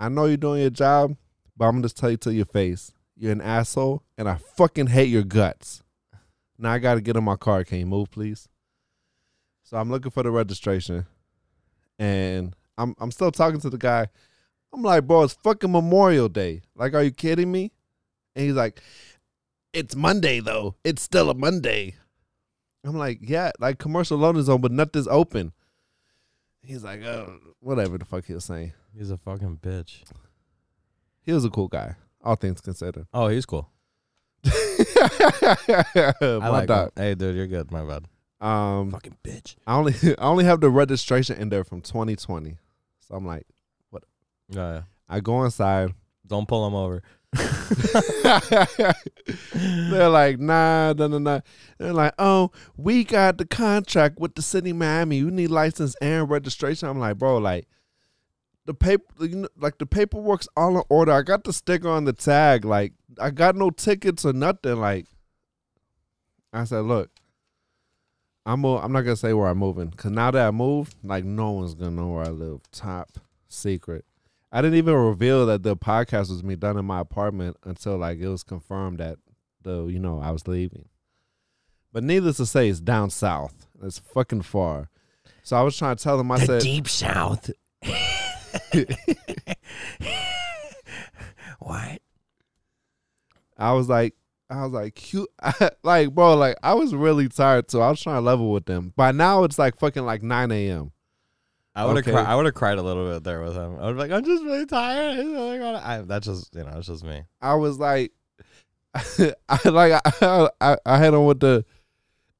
I know you're doing your job, but I'm gonna just tell you to your face, you're an asshole, and I fucking hate your guts." Now I gotta get in my car. Can you move, please? So I'm looking for the registration, and I'm I'm still talking to the guy. I'm like, bro, it's fucking Memorial Day. Like, are you kidding me? And he's like, it's Monday though. It's still a Monday. I'm like, yeah, like commercial loan is on, but nothing's open. He's like, oh, whatever the fuck he was saying. He's a fucking bitch. He was a cool guy, all things considered. Oh, he's cool. I like him. Hey, dude, you're good. My bad. Um, Fucking bitch. I only I only have the registration in there from 2020. So I'm like, Yeah, yeah. I go inside. Don't pull him over. They're like, nah, nah, nah, nah. They're like, oh, we got the contract with the city of Miami. You need license and registration. I'm like, bro, like the paper, you know, like the paperwork's all in order. I got the sticker on the tag. Like, I got no tickets or nothing. Like, I said, look, I'm I'm not gonna say where I'm moving because now that I moved, like no one's gonna know where I live. Top secret. I didn't even reveal that the podcast was me done in my apartment until like it was confirmed that the you know I was leaving. But needless to say, it's down south. It's fucking far. So I was trying to tell them. I said, deep south. what? I was like, I was like, cute, like bro, like I was really tired too. I was trying to level with them. By now it's like fucking like nine a.m. I would have Okay. cried. I would have cried a little bit there with him. I would be like, I'm just really tired. I I, that's just you know, it's just me. I was like, I like I, I I had on with the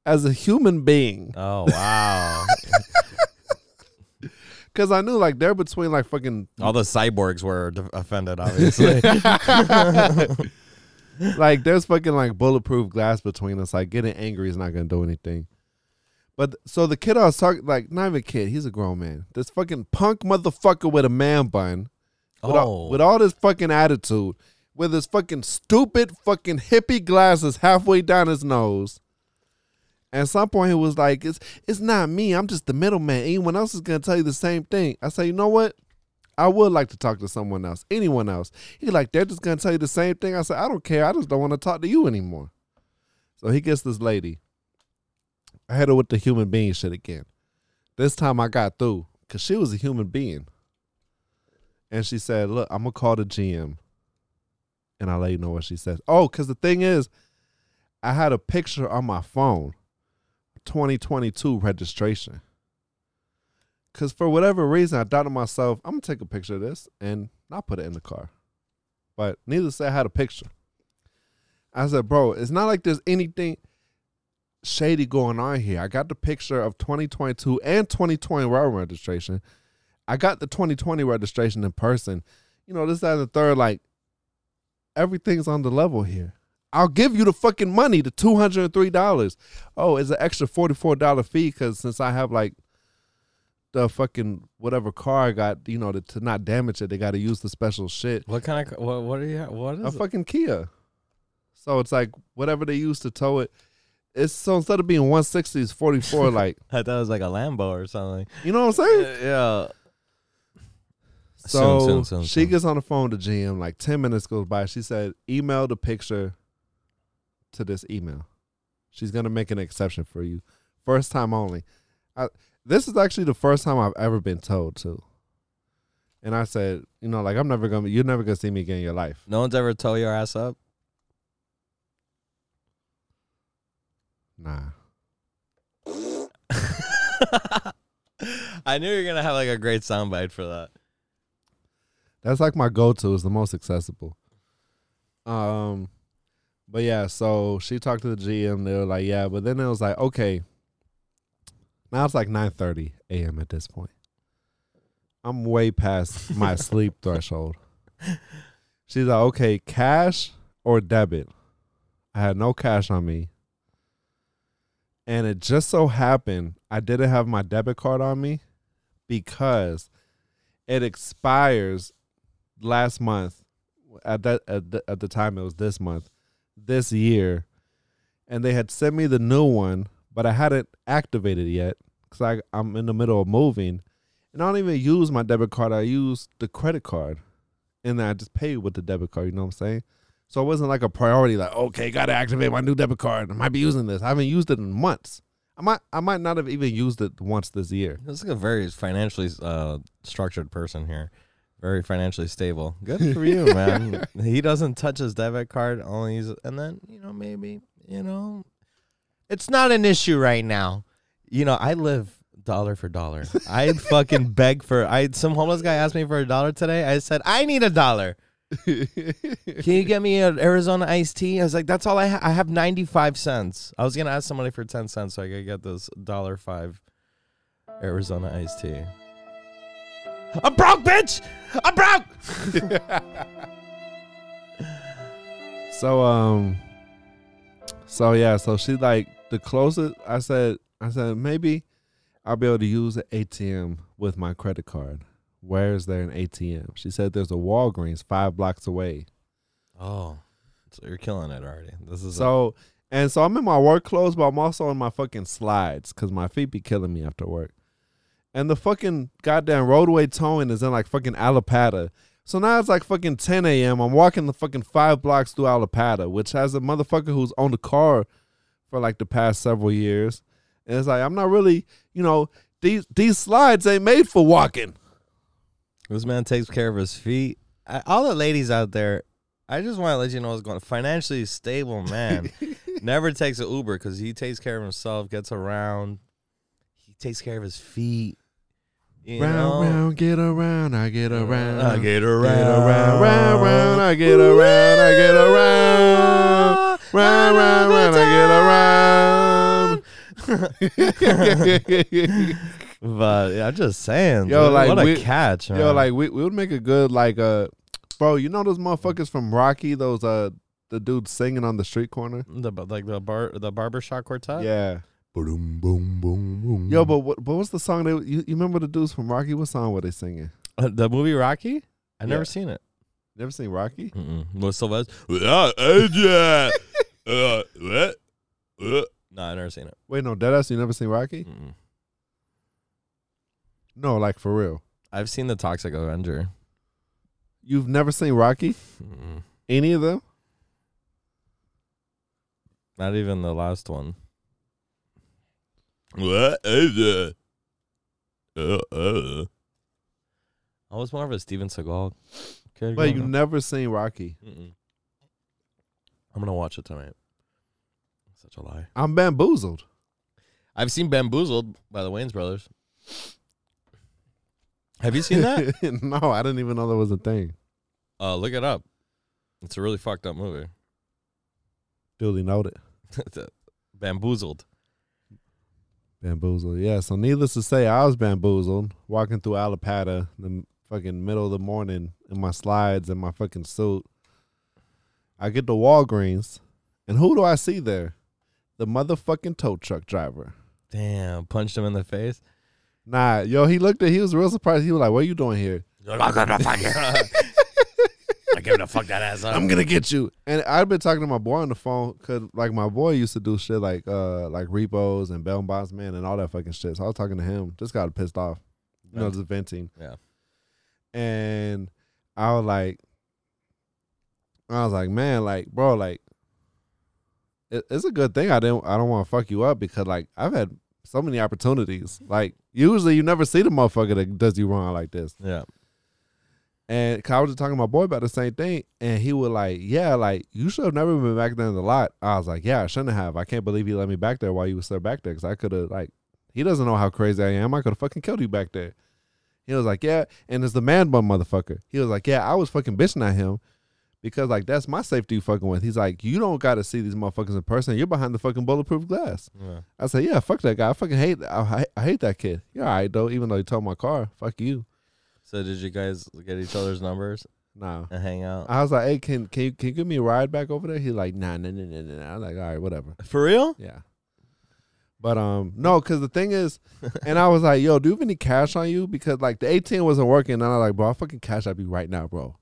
as a human being Oh wow! because I knew like they're between like fucking All the cyborgs were d- offended, obviously. like there's fucking like bulletproof glass between us. Like getting angry is not gonna do anything. But so the kid I was talking like not even a kid, he's a grown man. This fucking punk motherfucker with a man bun, with, oh, all, with all this fucking attitude, with his fucking stupid fucking hippie glasses halfway down his nose. At some point he was like, "It's it's not me. I'm just the middleman. Anyone else is gonna tell you the same thing." I say, "You know what? I would like to talk to someone else, anyone else." He's like, "They're just gonna tell you the same thing." I said, "I don't care. I just don't want to talk to you anymore." So he gets this lady. I had her with the human being shit again. This time I got through because she was a human being. And she said, Look, I'm going to call the GM. And I'll let you know what she says. Oh, because the thing is, I had a picture on my phone 2022 registration. Because for whatever reason, I thought to myself, I'm going to take a picture of this and not put it in the car. But needless to say, I had a picture. I said, Bro, it's not like there's anything shady going on here. I got the picture of 2022 and 2020 road registration. I got the 2020 registration in person. You know, this, that, and the third. Like, everything's on the level here. I'll give you the fucking money, the $203. Oh, it's an extra $44 fee because since I have like the fucking whatever car I got, you know, to, to not damage it, they got to use the special shit. what kind of what? What are you? What A is? it? fucking Kia. So it's like whatever they use to tow it. It's so instead of being 160, it's 44. like, I thought it was like a Lambo or something. you know what I'm saying? yeah. So Soon, soon, soon, she gets on the phone to GM. Like 10 minutes goes by. She said, email the picture to this email. She's gonna make an exception for you. First time only. I, this is actually the first time I've ever been told to. And I said, you know, like I'm never gonna, you're never gonna see me again in your life. No one's ever told your ass up. Nah. I knew you were gonna have like a great soundbite for that. That's like my go-to. Is the most accessible. Um, but yeah. So she talked to the GM. They were like, yeah. But then it was like, okay. Now it's like nine thirty a.m. at this point. I'm way past my sleep threshold. She's like, okay, cash or debit. I had no cash on me. And it just so happened I didn't have my debit card on me because it expires last month. At that at the, at the time it was this month, this year, and they had sent me the new one, but I hadn't activated it yet because I I'm in the middle of moving, and I don't even use my debit card. I use the credit card, and then I just pay with the debit card. You know what I'm saying? So it wasn't like a priority. Like okay, gotta activate my new debit card. I might be using this. I haven't used it in months. I might I might not have even used it once this year. This is a very financially uh, structured person here. Very financially stable. Good for you, man. he doesn't touch his debit card. Only use and then you know maybe you know, it's not an issue right now. You know, I live dollar for dollar. I fucking beg for. I some homeless guy asked me for a dollar today. I said I need a dollar. Can you get me an Arizona iced tea? I was like, that's all I have. I have 95 cents. I was going to ask somebody for 10 cents so I could get this dollar five Arizona iced tea. I'm broke, bitch! I'm broke! So um so yeah, so she like the closest I said I said maybe I'll be able to use an ATM with my credit card. Where is there an ATM? She said there's a Walgreens five blocks away. Oh, so you're killing it already. This is So and so I'm in my work clothes, but I'm also in my fucking slides because my feet be killing me after work. And the fucking goddamn roadway towing is in like fucking Allapattah. So now it's like fucking 10 a.m. I'm walking the fucking five blocks through Allapattah, which has a motherfucker who's owned a car for like the past several years. And it's like I'm not really, you know, these these slides ain't made for walking. This man takes care of his feet. I, all the ladies out there, I just want to let you know what's going. Financially stable man never takes an Uber because he takes care of himself, gets around. He takes care of his feet. You round, know? round, get around, I get around. I get Get around, around, round, round, I get around, I get around. Round, round, round, I get around. But yeah, I'm just saying, Yo, dude, like, what a we- catch, man. Yo, like we, we would make a good like uh bro, you know those motherfuckers from Rocky, those uh the dudes singing on the street corner? the like the bar the barbershop quartet. Yeah. Boom, boom, boom, boom. Yo, but what but what's the song they you, you remember the dudes from Rocky? What song were they singing? Uh, the movie Rocky. I Yeah. never seen it. Never seen Rocky? Mm-mm. With Sylvester. Uh, uh, uh. No, I never seen it. Wait, no, deadass, you never seen Rocky? Mm-mm. No, like for real. I've seen the Toxic Avenger. You've never seen Rocky? Mm-mm. Any of them? Not even the last one. What is it? Uh, uh. I was more of a Steven Seagal. But you never seen Rocky. Mm-mm. I'm gonna watch it tonight. Such a lie. I'm bamboozled. I've seen Bamboozled by the Wayans brothers. Have you seen that? no, I didn't even know that was a thing. uh, look it up. It's a really fucked up movie. Duly noted. Bamboozled. Bamboozled. Yeah. So needless to say, I was bamboozled walking through Allapattah in the fucking middle of the morning in my slides and my fucking suit. I get to Walgreens, and who do I see there? The motherfucking tow truck driver. Damn, punched him in the face. Nah, yo, he looked at. He was real surprised. He was like, "What are you doing here?" I'm gonna fuck you. I give to fuck that ass up. I'm gonna get you. And I've been talking to my boy on the phone because like my boy used to do shit like uh like repos and bail bonds man and all that fucking shit. So I was talking to him, just got pissed off, you know, Vent. just venting. Yeah. And I was like, I was like, man, like, bro, like, it, it's a good thing I didn't. I don't want to fuck you up because like I've had so many opportunities. Like usually you never see the motherfucker that does you wrong like this. Yeah. And I was just talking to my boy about the same thing, and he was like, "Yeah, like you should have never been back there in the lot." I was like, "Yeah, I shouldn't have. I can't believe he let me back there while you were still back there, because I could have like, he doesn't know how crazy I am. I could have fucking killed you back there." He was like, "Yeah," and it's the man bun motherfucker. He was like, "Yeah, I was fucking bitching at him because like that's my safety fucking with." He's like, "You don't got to see these motherfuckers in person. You're behind the fucking bulletproof glass." yeah. I said, "Yeah, fuck that guy. I fucking hate. I, I hate that kid. You're all right though, even though he towed my car. Fuck you." So did you guys get each other's numbers Nah. and hang out? I was like, "Hey, can can you can you give me a ride back over there?" He's like, "Nah, nah, nah, nah, nah." nah." I was like, "All right, whatever." For real? Yeah. But um, no, because the thing is, and I was like, "Yo, do you have any cash on you?" Because like the ATM wasn't working, and I was like, "Bro, I'll fucking cash out you right now, bro.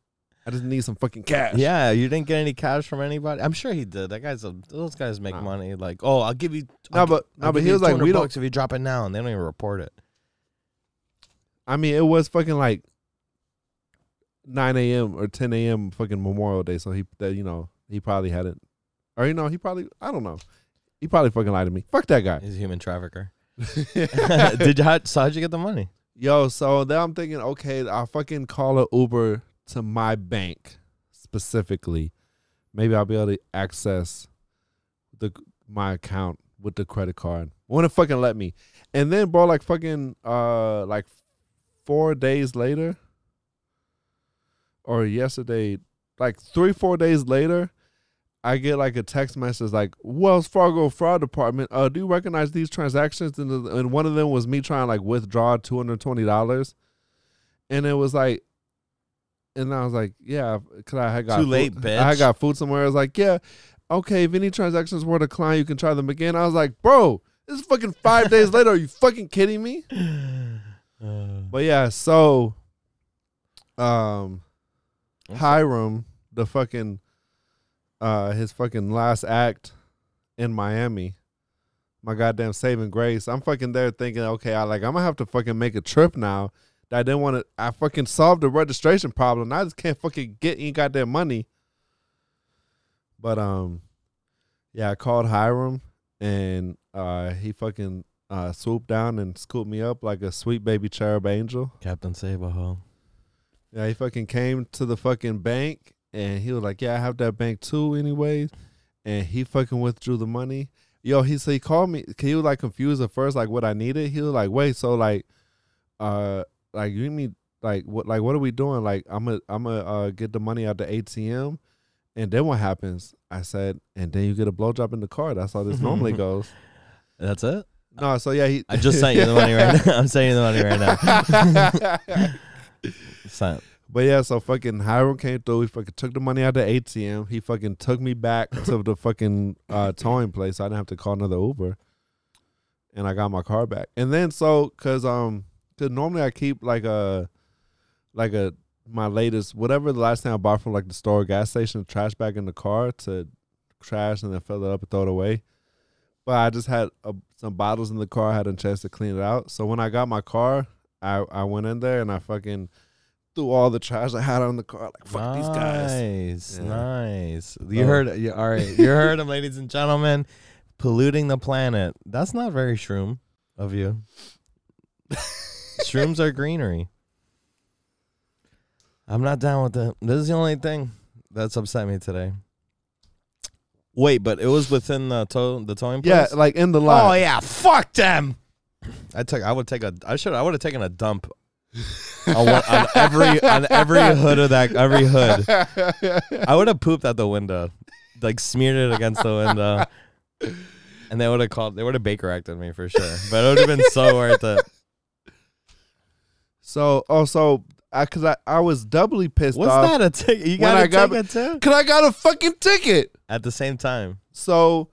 I just need some fucking cash." Yeah, you didn't get any cash from anybody. I'm sure he did. That guy's a, those guys make money. Like, oh, I'll give you. No, I'll gi- but I'll no, but give he you was like, 200 "We don't." bucks if you drop it now, and they don't even report it. I mean, it was fucking like 9 a.m. or 10 a.m. fucking Memorial Day, so he that you know he probably had it, or you know he probably I don't know. He probably fucking lied to me. Fuck that guy. He's a human trafficker. did you? How, so how'd you get the money? Yo, so then I'm thinking, okay, I'll fucking call an Uber to my bank specifically. Maybe I'll be able to access the my account with the credit card. Wanna fucking let me. And then bro, like fucking uh like four days later or yesterday, like three, four days later, I get like a text message like Wells Fargo fraud department. Uh, do you recognize these transactions? And, and one of them was me trying to like withdraw two hundred twenty dollars, and it was like, and I was like, yeah, because I had got Too food- late, I had got food somewhere. I was like, yeah, okay. If any transactions were declined, you can try them again. I was like, bro, this is fucking five days later. Are you fucking kidding me? Uh, But yeah, so, um, Hiram, the fucking, uh, his fucking last act in Miami, my goddamn saving grace. I'm fucking there thinking, okay, I like I'm gonna have to fucking make a trip now. That I didn't want to. I fucking solved the registration problem. I just can't fucking get any goddamn money. But um, yeah, I called Hiram and uh, he fucking uh swooped down and scooped me up like a sweet baby cherub angel. Captain Saberho. Yeah, he fucking came to the fucking bank and he was like, "Yeah, I have that bank too, anyways." And he fucking withdrew the money. Yo, he so he called me. He was like confused at first, like what I needed. He was like, "Wait, so like, uh, like you mean like what? Like what are we doing? Like I'm gonna I'm gonna uh, get the money out the ATM, and then what happens?" I said, "And then you get a blowjob in the car. That's how this normally goes." That's it. No, so yeah, he. I just sent you the money right now. I'm sending you the money right now. Sent. But yeah, so fucking Hiram came through. He fucking took the money out of the ATM. He fucking took me back to the fucking uh, towing place. So I didn't have to call another Uber, and I got my car back. And then so, cause um, cause normally I keep like a, like a my latest whatever the last thing I bought from like the store or gas station trash bag in the car to trash and then fill it up and throw it away. But I just had uh some bottles in the car. I had a chance to clean it out. So when I got my car, I I went in there and I fucking threw all the trash I had on the car. Like fuck these guys. Nice, Yeah. nice. You Oh. heard, you, all right. You heard him, ladies and gentlemen. Polluting the planet. That's not very shroom of you. Shrooms are greenery. I'm not down with that. This is the only thing that's upset me today. Wait, but it was within the tow the towing Yeah, place. like in the lot. Oh yeah, fuck them. I took. I would take a. I should. I would have taken a dump on, one, on every on every hood of that every hood. I would have pooped out the window, like smeared it against the window, and they would have called. They would have Baker acted me for sure. But it would have been so worth it. So oh so I cause I, I was doubly pissed What's off. that a ticket? You got I a got- ticket too? Cause I got a fucking ticket. At the same time, So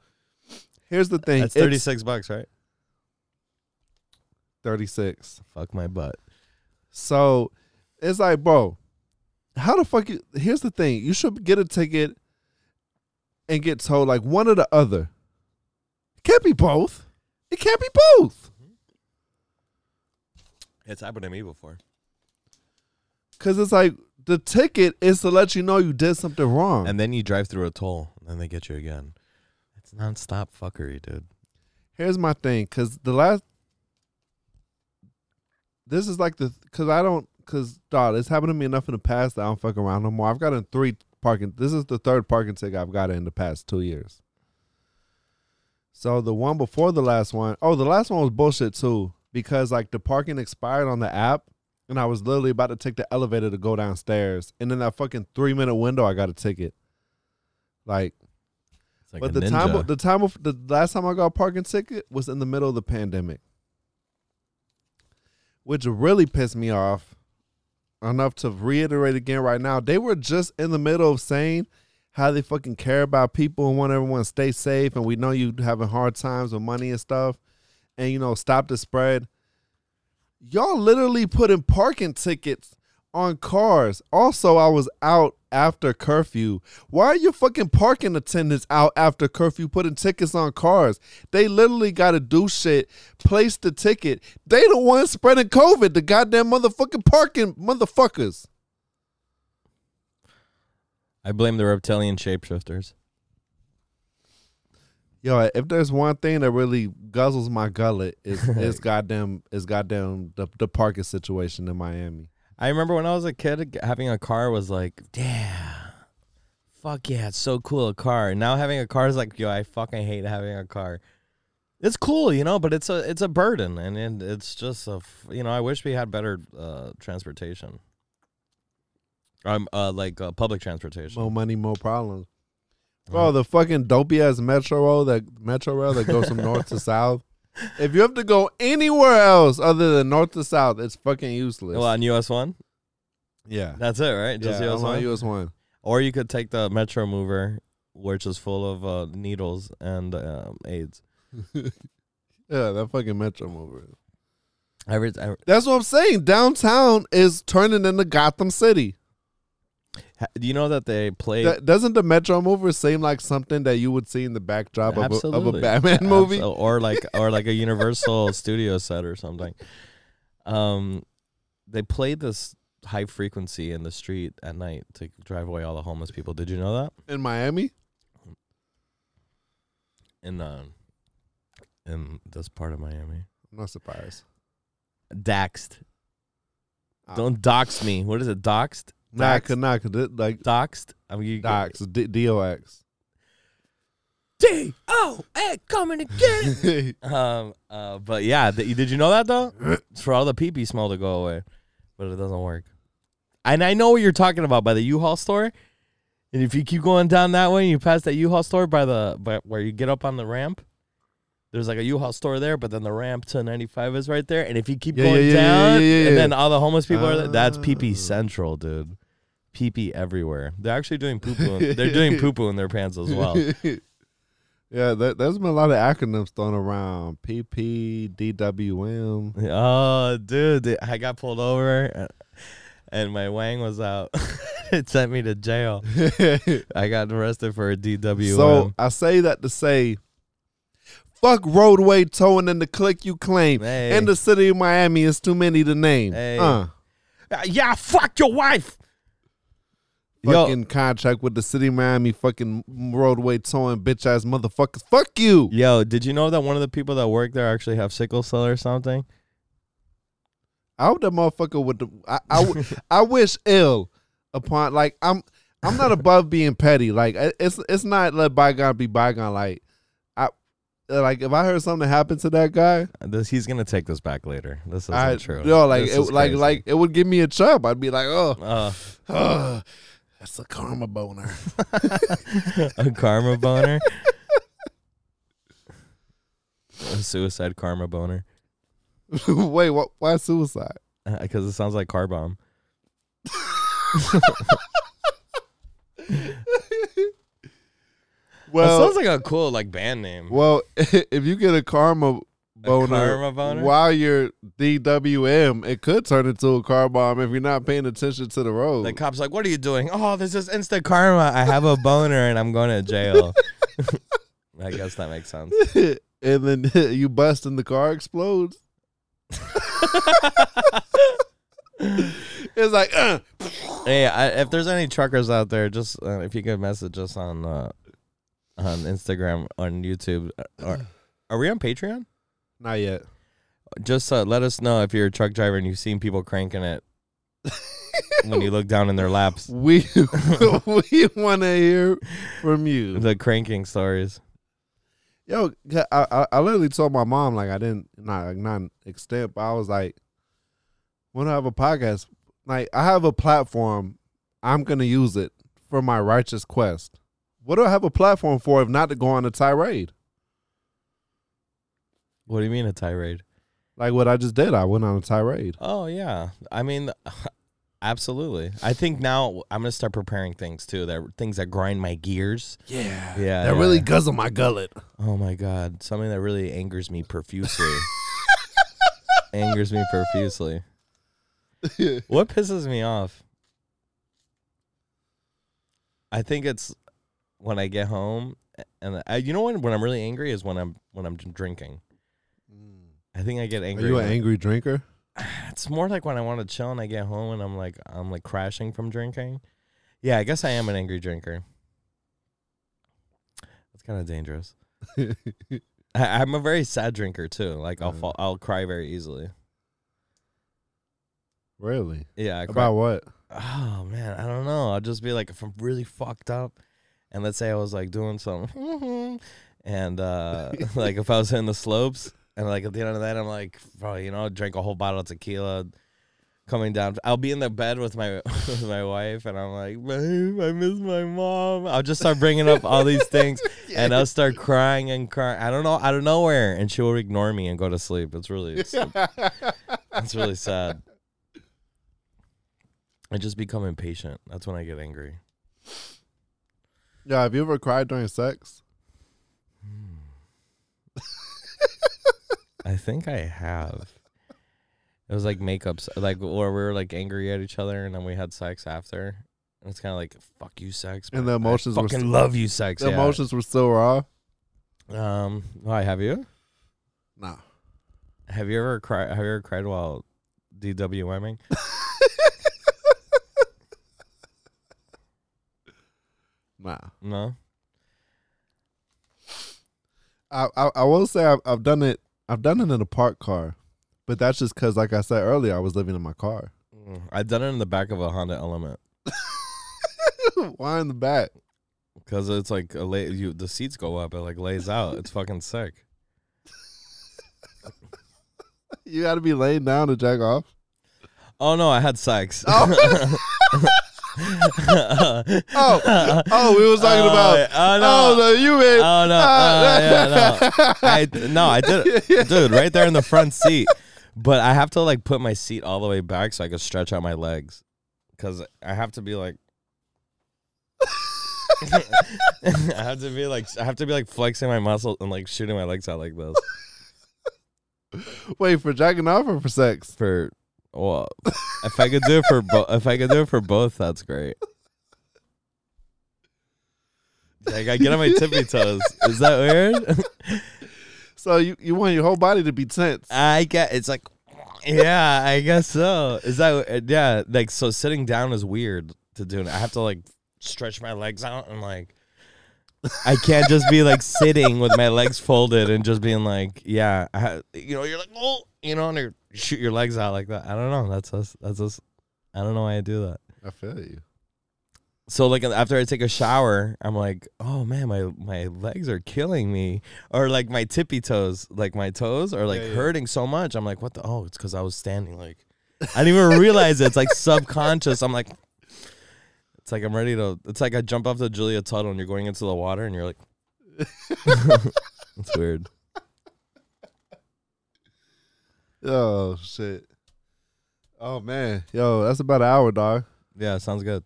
here's the thing. that's It's thirty six bucks, right? 36. Fuck my butt. So it's like, bro, how the fuck you here's the thing. You should get a ticket and get told like one or the other. It can't be both. It can't be both. It's happened to me before. Cause it's like the ticket is to let you know you did something wrong. And then you drive through a toll, and then they get you again. It's nonstop fuckery, dude. Here's my thing, cause the last, this is like the, cause I don't, cause dog, it's happened to me enough in the past that I don't fuck around no more. I've gotten three parking. This is the third parking ticket I've gotten in the past two years. So the one before the last one, oh, the last one was bullshit too, because like the parking expired on the app, and I was literally about to take the elevator to go downstairs, and in that fucking three minute window, I got a ticket. Like like but the ninja. time, the time of the last time I got a parking ticket was in the middle of the pandemic, which really pissed me off. Enough to reiterate again right now, they were just in the middle of saying how they fucking care about people and want everyone to stay safe, and we know you having hard times with money and stuff, and you know stop the spread. Y'all literally putting parking tickets on cars. Also, I was out after curfew. Why are you fucking parking attendants out after curfew putting tickets on cars? They literally got to do shit, place the ticket. They the ones spreading COVID, the goddamn motherfucking parking motherfuckers. I blame the reptilian shapeshifters. Yo, if there's one thing that really guzzles my gullet, is is goddamn is goddamn the, the parking situation in Miami. I remember when I was a kid, having a car was like, damn, fuck yeah, it's so cool a car. Now having a car is like, yo, I fucking hate having a car. It's cool, you know, but it's a it's a burden, and, and it's just a f- you know. I wish we had better uh, transportation. Um, uh, like uh, public transportation. More money, more problems. Bro, the fucking dopey ass metro rail that metro rail that goes from north to south. If you have to go anywhere else other than north to south, it's fucking useless. Well, on US one, yeah, that's it, right? Just yeah, US I'm on one. US one. Or you could take the Metro Mover, which is full of uh, needles and um, AIDS. Yeah, that fucking metro mover. Every, every, That's what I'm saying. Downtown is turning into Gotham City. Do you know that they play? That- doesn't the metro mover seem like something that you would see in the backdrop of a, of a. Batman movie? Or like or like a Universal Studio set or something. Um, they played this high frequency in the street at night to drive away all the homeless people. Did you know that? In Miami? In uh, in this part of Miami, I'm not surprised. doxed. Oh. Don't dox me. What is it? Doxed. Nah, Doxed? could not could it, like Doxed. I mean, you docs D- DOX. D O A coming again. um. Uh. But yeah. Th- did you know that though? It's for all the pee pee smell to go away, but it doesn't work. And I know what you're talking about by the U-Haul store. And if you keep going down that way, and you pass that U-Haul store by the by where you get up on the ramp. There's like a U-Haul store there, but then the ramp to 95 is right there. And if you keep Yeah, going yeah, down, yeah, and then all the homeless people are there, that's pee pee Ah. central, dude. Pee pee everywhere. They're actually doing poo poo. They're doing poo poo in their pants as well. yeah, that, there's been a lot of acronyms thrown around. PP, DWM. Oh, dude, th- I got pulled over and my wang was out. it sent me to jail. I got arrested for a DWM. so I say that to say, fuck roadway towing and the click you claim. Hey. In the city of Miami, it's too many to name. Hey. Uh, Uh, yeah, fuck your wife. Yo, fucking contract with the city of Miami, fucking roadway towing bitch ass motherfuckers. Fuck you. yo, did you know that one of the people that work there actually have sickle cell or something? I hope that motherfucker with the. I I wish ill upon like I'm. I'm not above being petty. Like it's it's not let bygone be bygone. Like I like if I heard something happen to that guy, This, he's gonna take this back later. This isn't I true. yo like This it, like crazy. like it would give me a chub. I'd be like, oh, Uh, oh that's a karma boner. a karma boner. a suicide karma boner. Wait, what? Why suicide? Uh, because it sounds like car bomb. that Well, sounds like a cool like band name. well, if you get a karma boner, boner? while you're DWM, it could turn into a car bomb if you're not paying attention to the road. The cop's like, "What are you doing?" Oh, this is instant karma. I have a boner and I'm going to jail. I guess that makes sense. and then you bust and the car explodes. it's like, uh, Hey, I, if there's any truckers out there, just uh, if you could message us on uh, on on Instagram, on YouTube. Or, are we on Patreon? Not yet. Just uh, let us know if you're a truck driver and you've seen people cranking it when you look down in their laps. We we want to hear from you. The cranking stories. Yo, I, I I literally told my mom like I didn't not like not extent, but I was like, when I have a podcast, like I have a platform, I'm gonna use it for my righteous quest. What do I have a platform for if not to go on a tirade? What do you mean a tirade? Like what I just did, I went on a tirade. Oh yeah, I mean, absolutely. I think now I'm gonna start preparing things too. That things that grind my gears. Yeah, Yeah, that yeah. really guzzle my gullet. Oh my god, something that really angers me profusely. angers me profusely. What pisses me off? I think it's when I get home and I, you know when when I'm really angry is when I'm when I'm drinking. I think I get angry. Are you an when- angry drinker? It's more like when I want to chill and I get home and I'm like I'm like crashing from drinking. Yeah, I guess I am an angry drinker. That's kind of dangerous. I, I'm a very sad drinker too. Like I'll Uh. fall, I'll cry very easily. really? Yeah, I cry. About what? oh man, I don't know. I'll just be like if I'm really fucked up, and let's say I was like doing something, and uh like if I was hitting the slopes, and like at the end of the night, I'm like, bro, you know, drink a whole bottle of tequila. Coming down, I'll be in the bed with my with my wife, and I'm like, babe, I miss my mom. I'll just start bringing up all these things, and I'll start crying and crying. I don't know, out of nowhere, and she will ignore me and go to sleep. It's really, it's, it's really sad. I just become impatient. That's when I get angry. Yeah, have you ever cried during sex? Hmm. I think I have. It was like makeups, like where we were like angry at each other, and then we had sex after. And it's kind of like fuck you, sex. And the emotions I were fucking still- love you, sex. The yeah. emotions were still raw. Um, why have you? Nah. Have you ever cried? Have you ever cried while DWMing? Nah. No. I, I I will say I've, I've done it. I've done it in a parked car, but that's just because, like I said earlier, I was living in my car. Mm, I've done it in the back of a Honda Element Why in the back? because it's like a lay, you the seats go up, it like lays out. It's fucking sick. You got to be laying down to jack off. Oh no, I had sex. Oh. Oh, oh, we was talking Oh, about. oh, no. Oh no, you made. Oh no, uh, yeah, no. I no, I did, dude, right there in the front seat. But I have to like put my seat all the way back so I can stretch out my legs, because I have to be like, I have to be like, I have to be like flexing my muscles and like shooting my legs out like this Wait for jacking off or for sex? for. Well, if I could do it for both, if I could do it for both, that's great. Like I get on my tippy toes. Is that weird? So you you want your whole body to be tense? I get it's like yeah, I guess so. Is that yeah, like so sitting down is weird to do. I have to like stretch my legs out and like I can't just be like sitting with my legs folded and just being like, yeah, you know, you're like, oh, you know, and you shoot your legs out like that. I don't know. That's us. That's us. I don't know why I do that. I feel you. So like after I take a shower, I'm like, oh man, my my legs are killing me, or like my tippy toes, like my toes are like Yeah, yeah. hurting so much. I'm like, what the? Oh, it's because I was standing. Like, I didn't even realize it. It's like subconscious. I'm like, it's like I'm ready to. It's like I jump off the Julia Tuttle and you're going into the water and you're like, it's weird. Oh shit. Oh man, yo, that's about an hour, dog. Yeah, sounds good.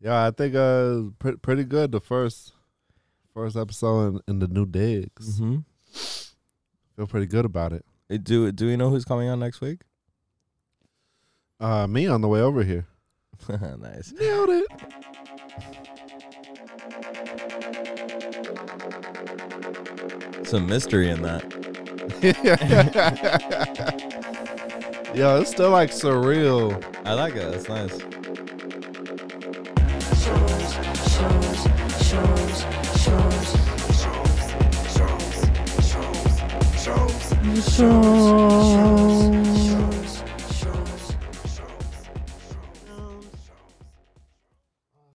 Yeah, I think uh, pre- pretty good. The first first episode in, in the new digs. Mm-hmm. Feel pretty good about it. Do do we know who's coming on next week? Uh, me on the way over here. nice. Nailed it. Some mystery in that. Yo, it's still like surreal. I like it. That's nice. Shows, shows, shows,